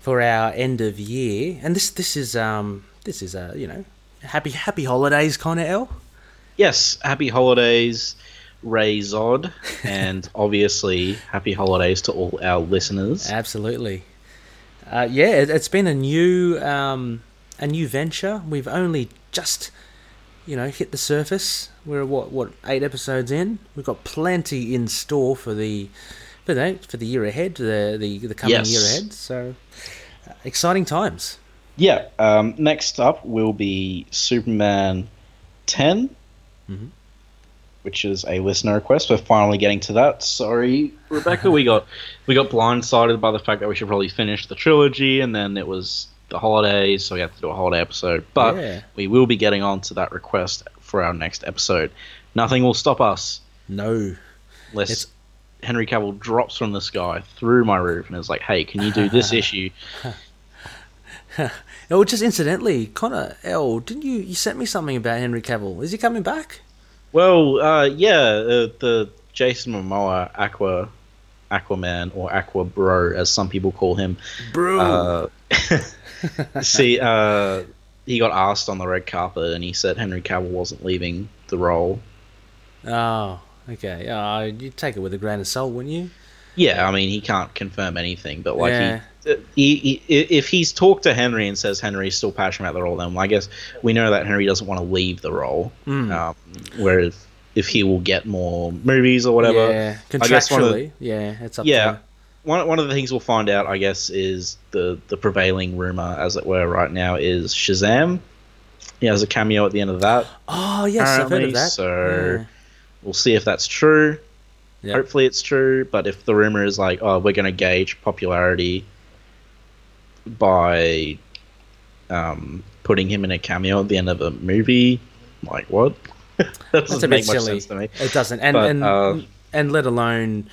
for our end of year. And this, this is um, this is a you know, happy, happy holidays kind of L. yes, happy holidays, Ray Zod, [laughs] and obviously happy holidays to all our listeners. Absolutely. Uh, yeah, it, it's been a new um, a new venture. We've only just you know hit the surface. We're what what eight episodes in. We've got plenty in store for the for the for the year ahead, the the, the coming Yes. year ahead. So uh, exciting times. Yeah. Um, next up will be Superman 10, Mhm. which is a listener request. We're finally getting to that. Sorry, Rebecca. we got we got blindsided by the fact that we should probably finish the trilogy, and then it was the holidays, so we have to do a holiday episode. But Yeah. we will be getting on to that request for our next episode. Nothing will stop us No. unless It's- Henry Cavill drops from the sky through my roof and is like, "Hey, can you do this [laughs] issue?" [laughs] Oh, just incidentally, Connor L, didn't you you sent me something about Henry Cavill? Is he coming back? Well, uh, yeah, uh, the Jason Momoa Aqua Aquaman or Aqua Bro, as some people call him. Bro. Uh, [laughs] see, uh, he got asked on the red carpet, and he said Henry Cavill wasn't leaving the role. oh, okay. Uh, you'd take it with a grain of salt, wouldn't you? Yeah, I mean, he can't confirm anything, but like Yeah. he, he, he, if he's talked to Henry and says Henry's still passionate about the role, then I guess we know that Henry doesn't want to leave the role. Mm. Um, whereas if he will get more movies or whatever, Yeah, I guess one of the- contractually. yeah, it's up yeah. One, one of the things we'll find out, I guess, is the, the prevailing rumor, as it were, right now is Shazam. He has a cameo at the end of that. Oh, yes, I've heard of that. so- Yeah. We'll see if that's true. Yeah. Hopefully it's true, but if the rumor is like, oh, we're going to gauge popularity by um, putting him in a cameo at the end of a movie, like what? [laughs] that doesn't a make bit much silly. sense to me. It doesn't, and But, and uh, and let alone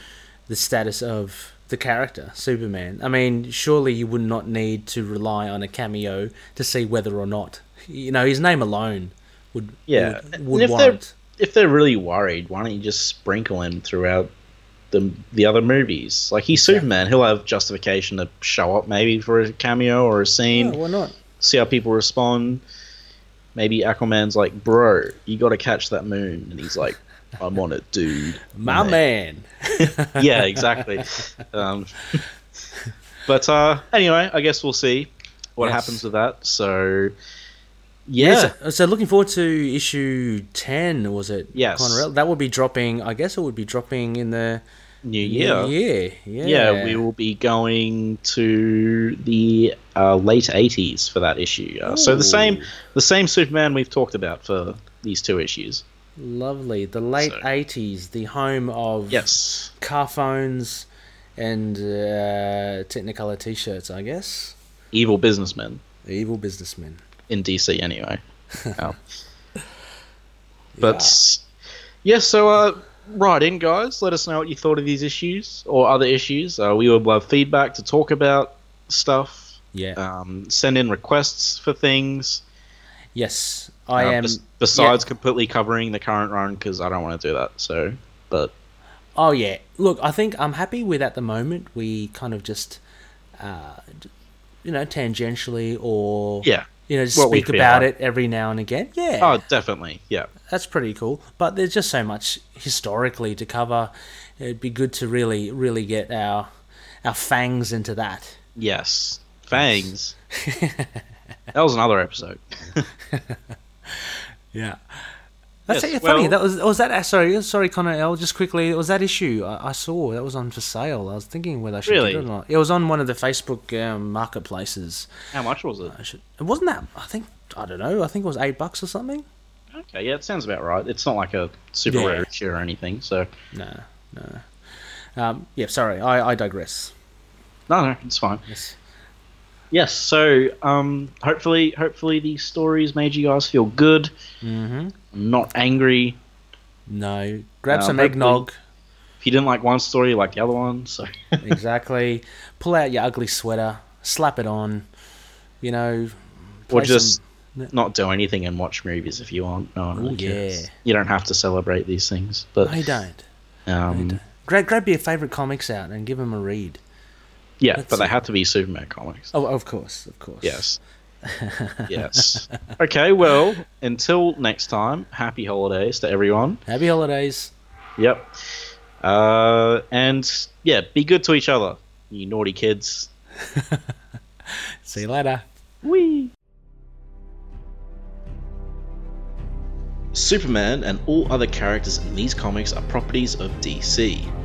the status of the character Superman. I mean, surely you would not need to rely on a cameo to see whether or not you know his name alone would Yeah, would, and would if they're- If they're really worried, why don't you just sprinkle him throughout the the other movies? Like he's Exactly. Superman, he'll have justification to show up maybe for a cameo or a scene. Yeah, why not? see how people respond. Maybe Aquaman's like, bro, you got to catch that moon, and he's like, I'm on it, dude. My And man. [laughs] yeah, exactly. um, but uh, anyway, I guess we'll see what Yes. happens with that. So, yeah, So, so looking forward to issue ten. Was it? Yes. Connor L? That would be dropping. I guess it would be dropping in the new year. new year. Yeah. Yeah, we will be going to the uh, late '80s for that issue. Uh, so the same, the same Superman we've talked about for these two issues. Lovely. The late So- eighties, the home of Yes, car phones and uh, Technicolor T-shirts. I guess. evil businessmen. Evil businessmen. in DC anyway. [laughs] Um, but yeah. so uh, write in, guys. Let us know what you thought of these issues or other issues. Uh, we would love feedback to talk about stuff. Yeah. Um, send in requests for things. yes, I uh, am. bes- besides completely covering the current run because I don't want to do that. So, but Oh yeah. Look, I think I'm happy with at the moment. We kind of just, uh, you know, tangentially or yeah. you know, speak about it every now and again. Yeah. Oh, definitely. Yeah. that's pretty cool. But there's just so much historically to cover. It'd be good to really, really get our our fangs into that. Yes. Fangs. [laughs] that was another episode. [laughs] [laughs] Yeah. That's Yes, it, funny. well- That was was that. uh, Sorry, sorry, Connor L. Just quickly, it was that issue I, I saw that was on for sale. I was thinking whether I should Really? get it or not. It was on one of the Facebook um, marketplaces. How much was it? I should. It wasn't that. I think I don't know. I think it was eight bucks or something. Okay, yeah, it sounds about right. It's not like a super Yeah. rare issue or anything, so No, no. Um, yeah, sorry. I, I digress. no, no, it's fine. Yes. Yes, so um, hopefully, hopefully these stories made you guys feel good, Mm-hmm. not angry. No. Grab No, some eggnog. If you didn't like one story, you like the other one. So [laughs] exactly. Pull out your ugly sweater. Slap it on. You know. or just some- not do anything and watch movies if you want. No one really Ooh, yeah. You don't have to celebrate these things, but you don't. um, Grab, grab your favourite comics out and give them a read. Yeah, That's but they have to be Superman comics. Oh, of course, of course. Yes. [laughs] yes. Okay, well, until next time, happy holidays to everyone. Happy holidays. Yep. Uh, and yeah, be good to each other, you naughty kids. [laughs] See you later. Whee! Superman and all other characters in these comics are properties of DC.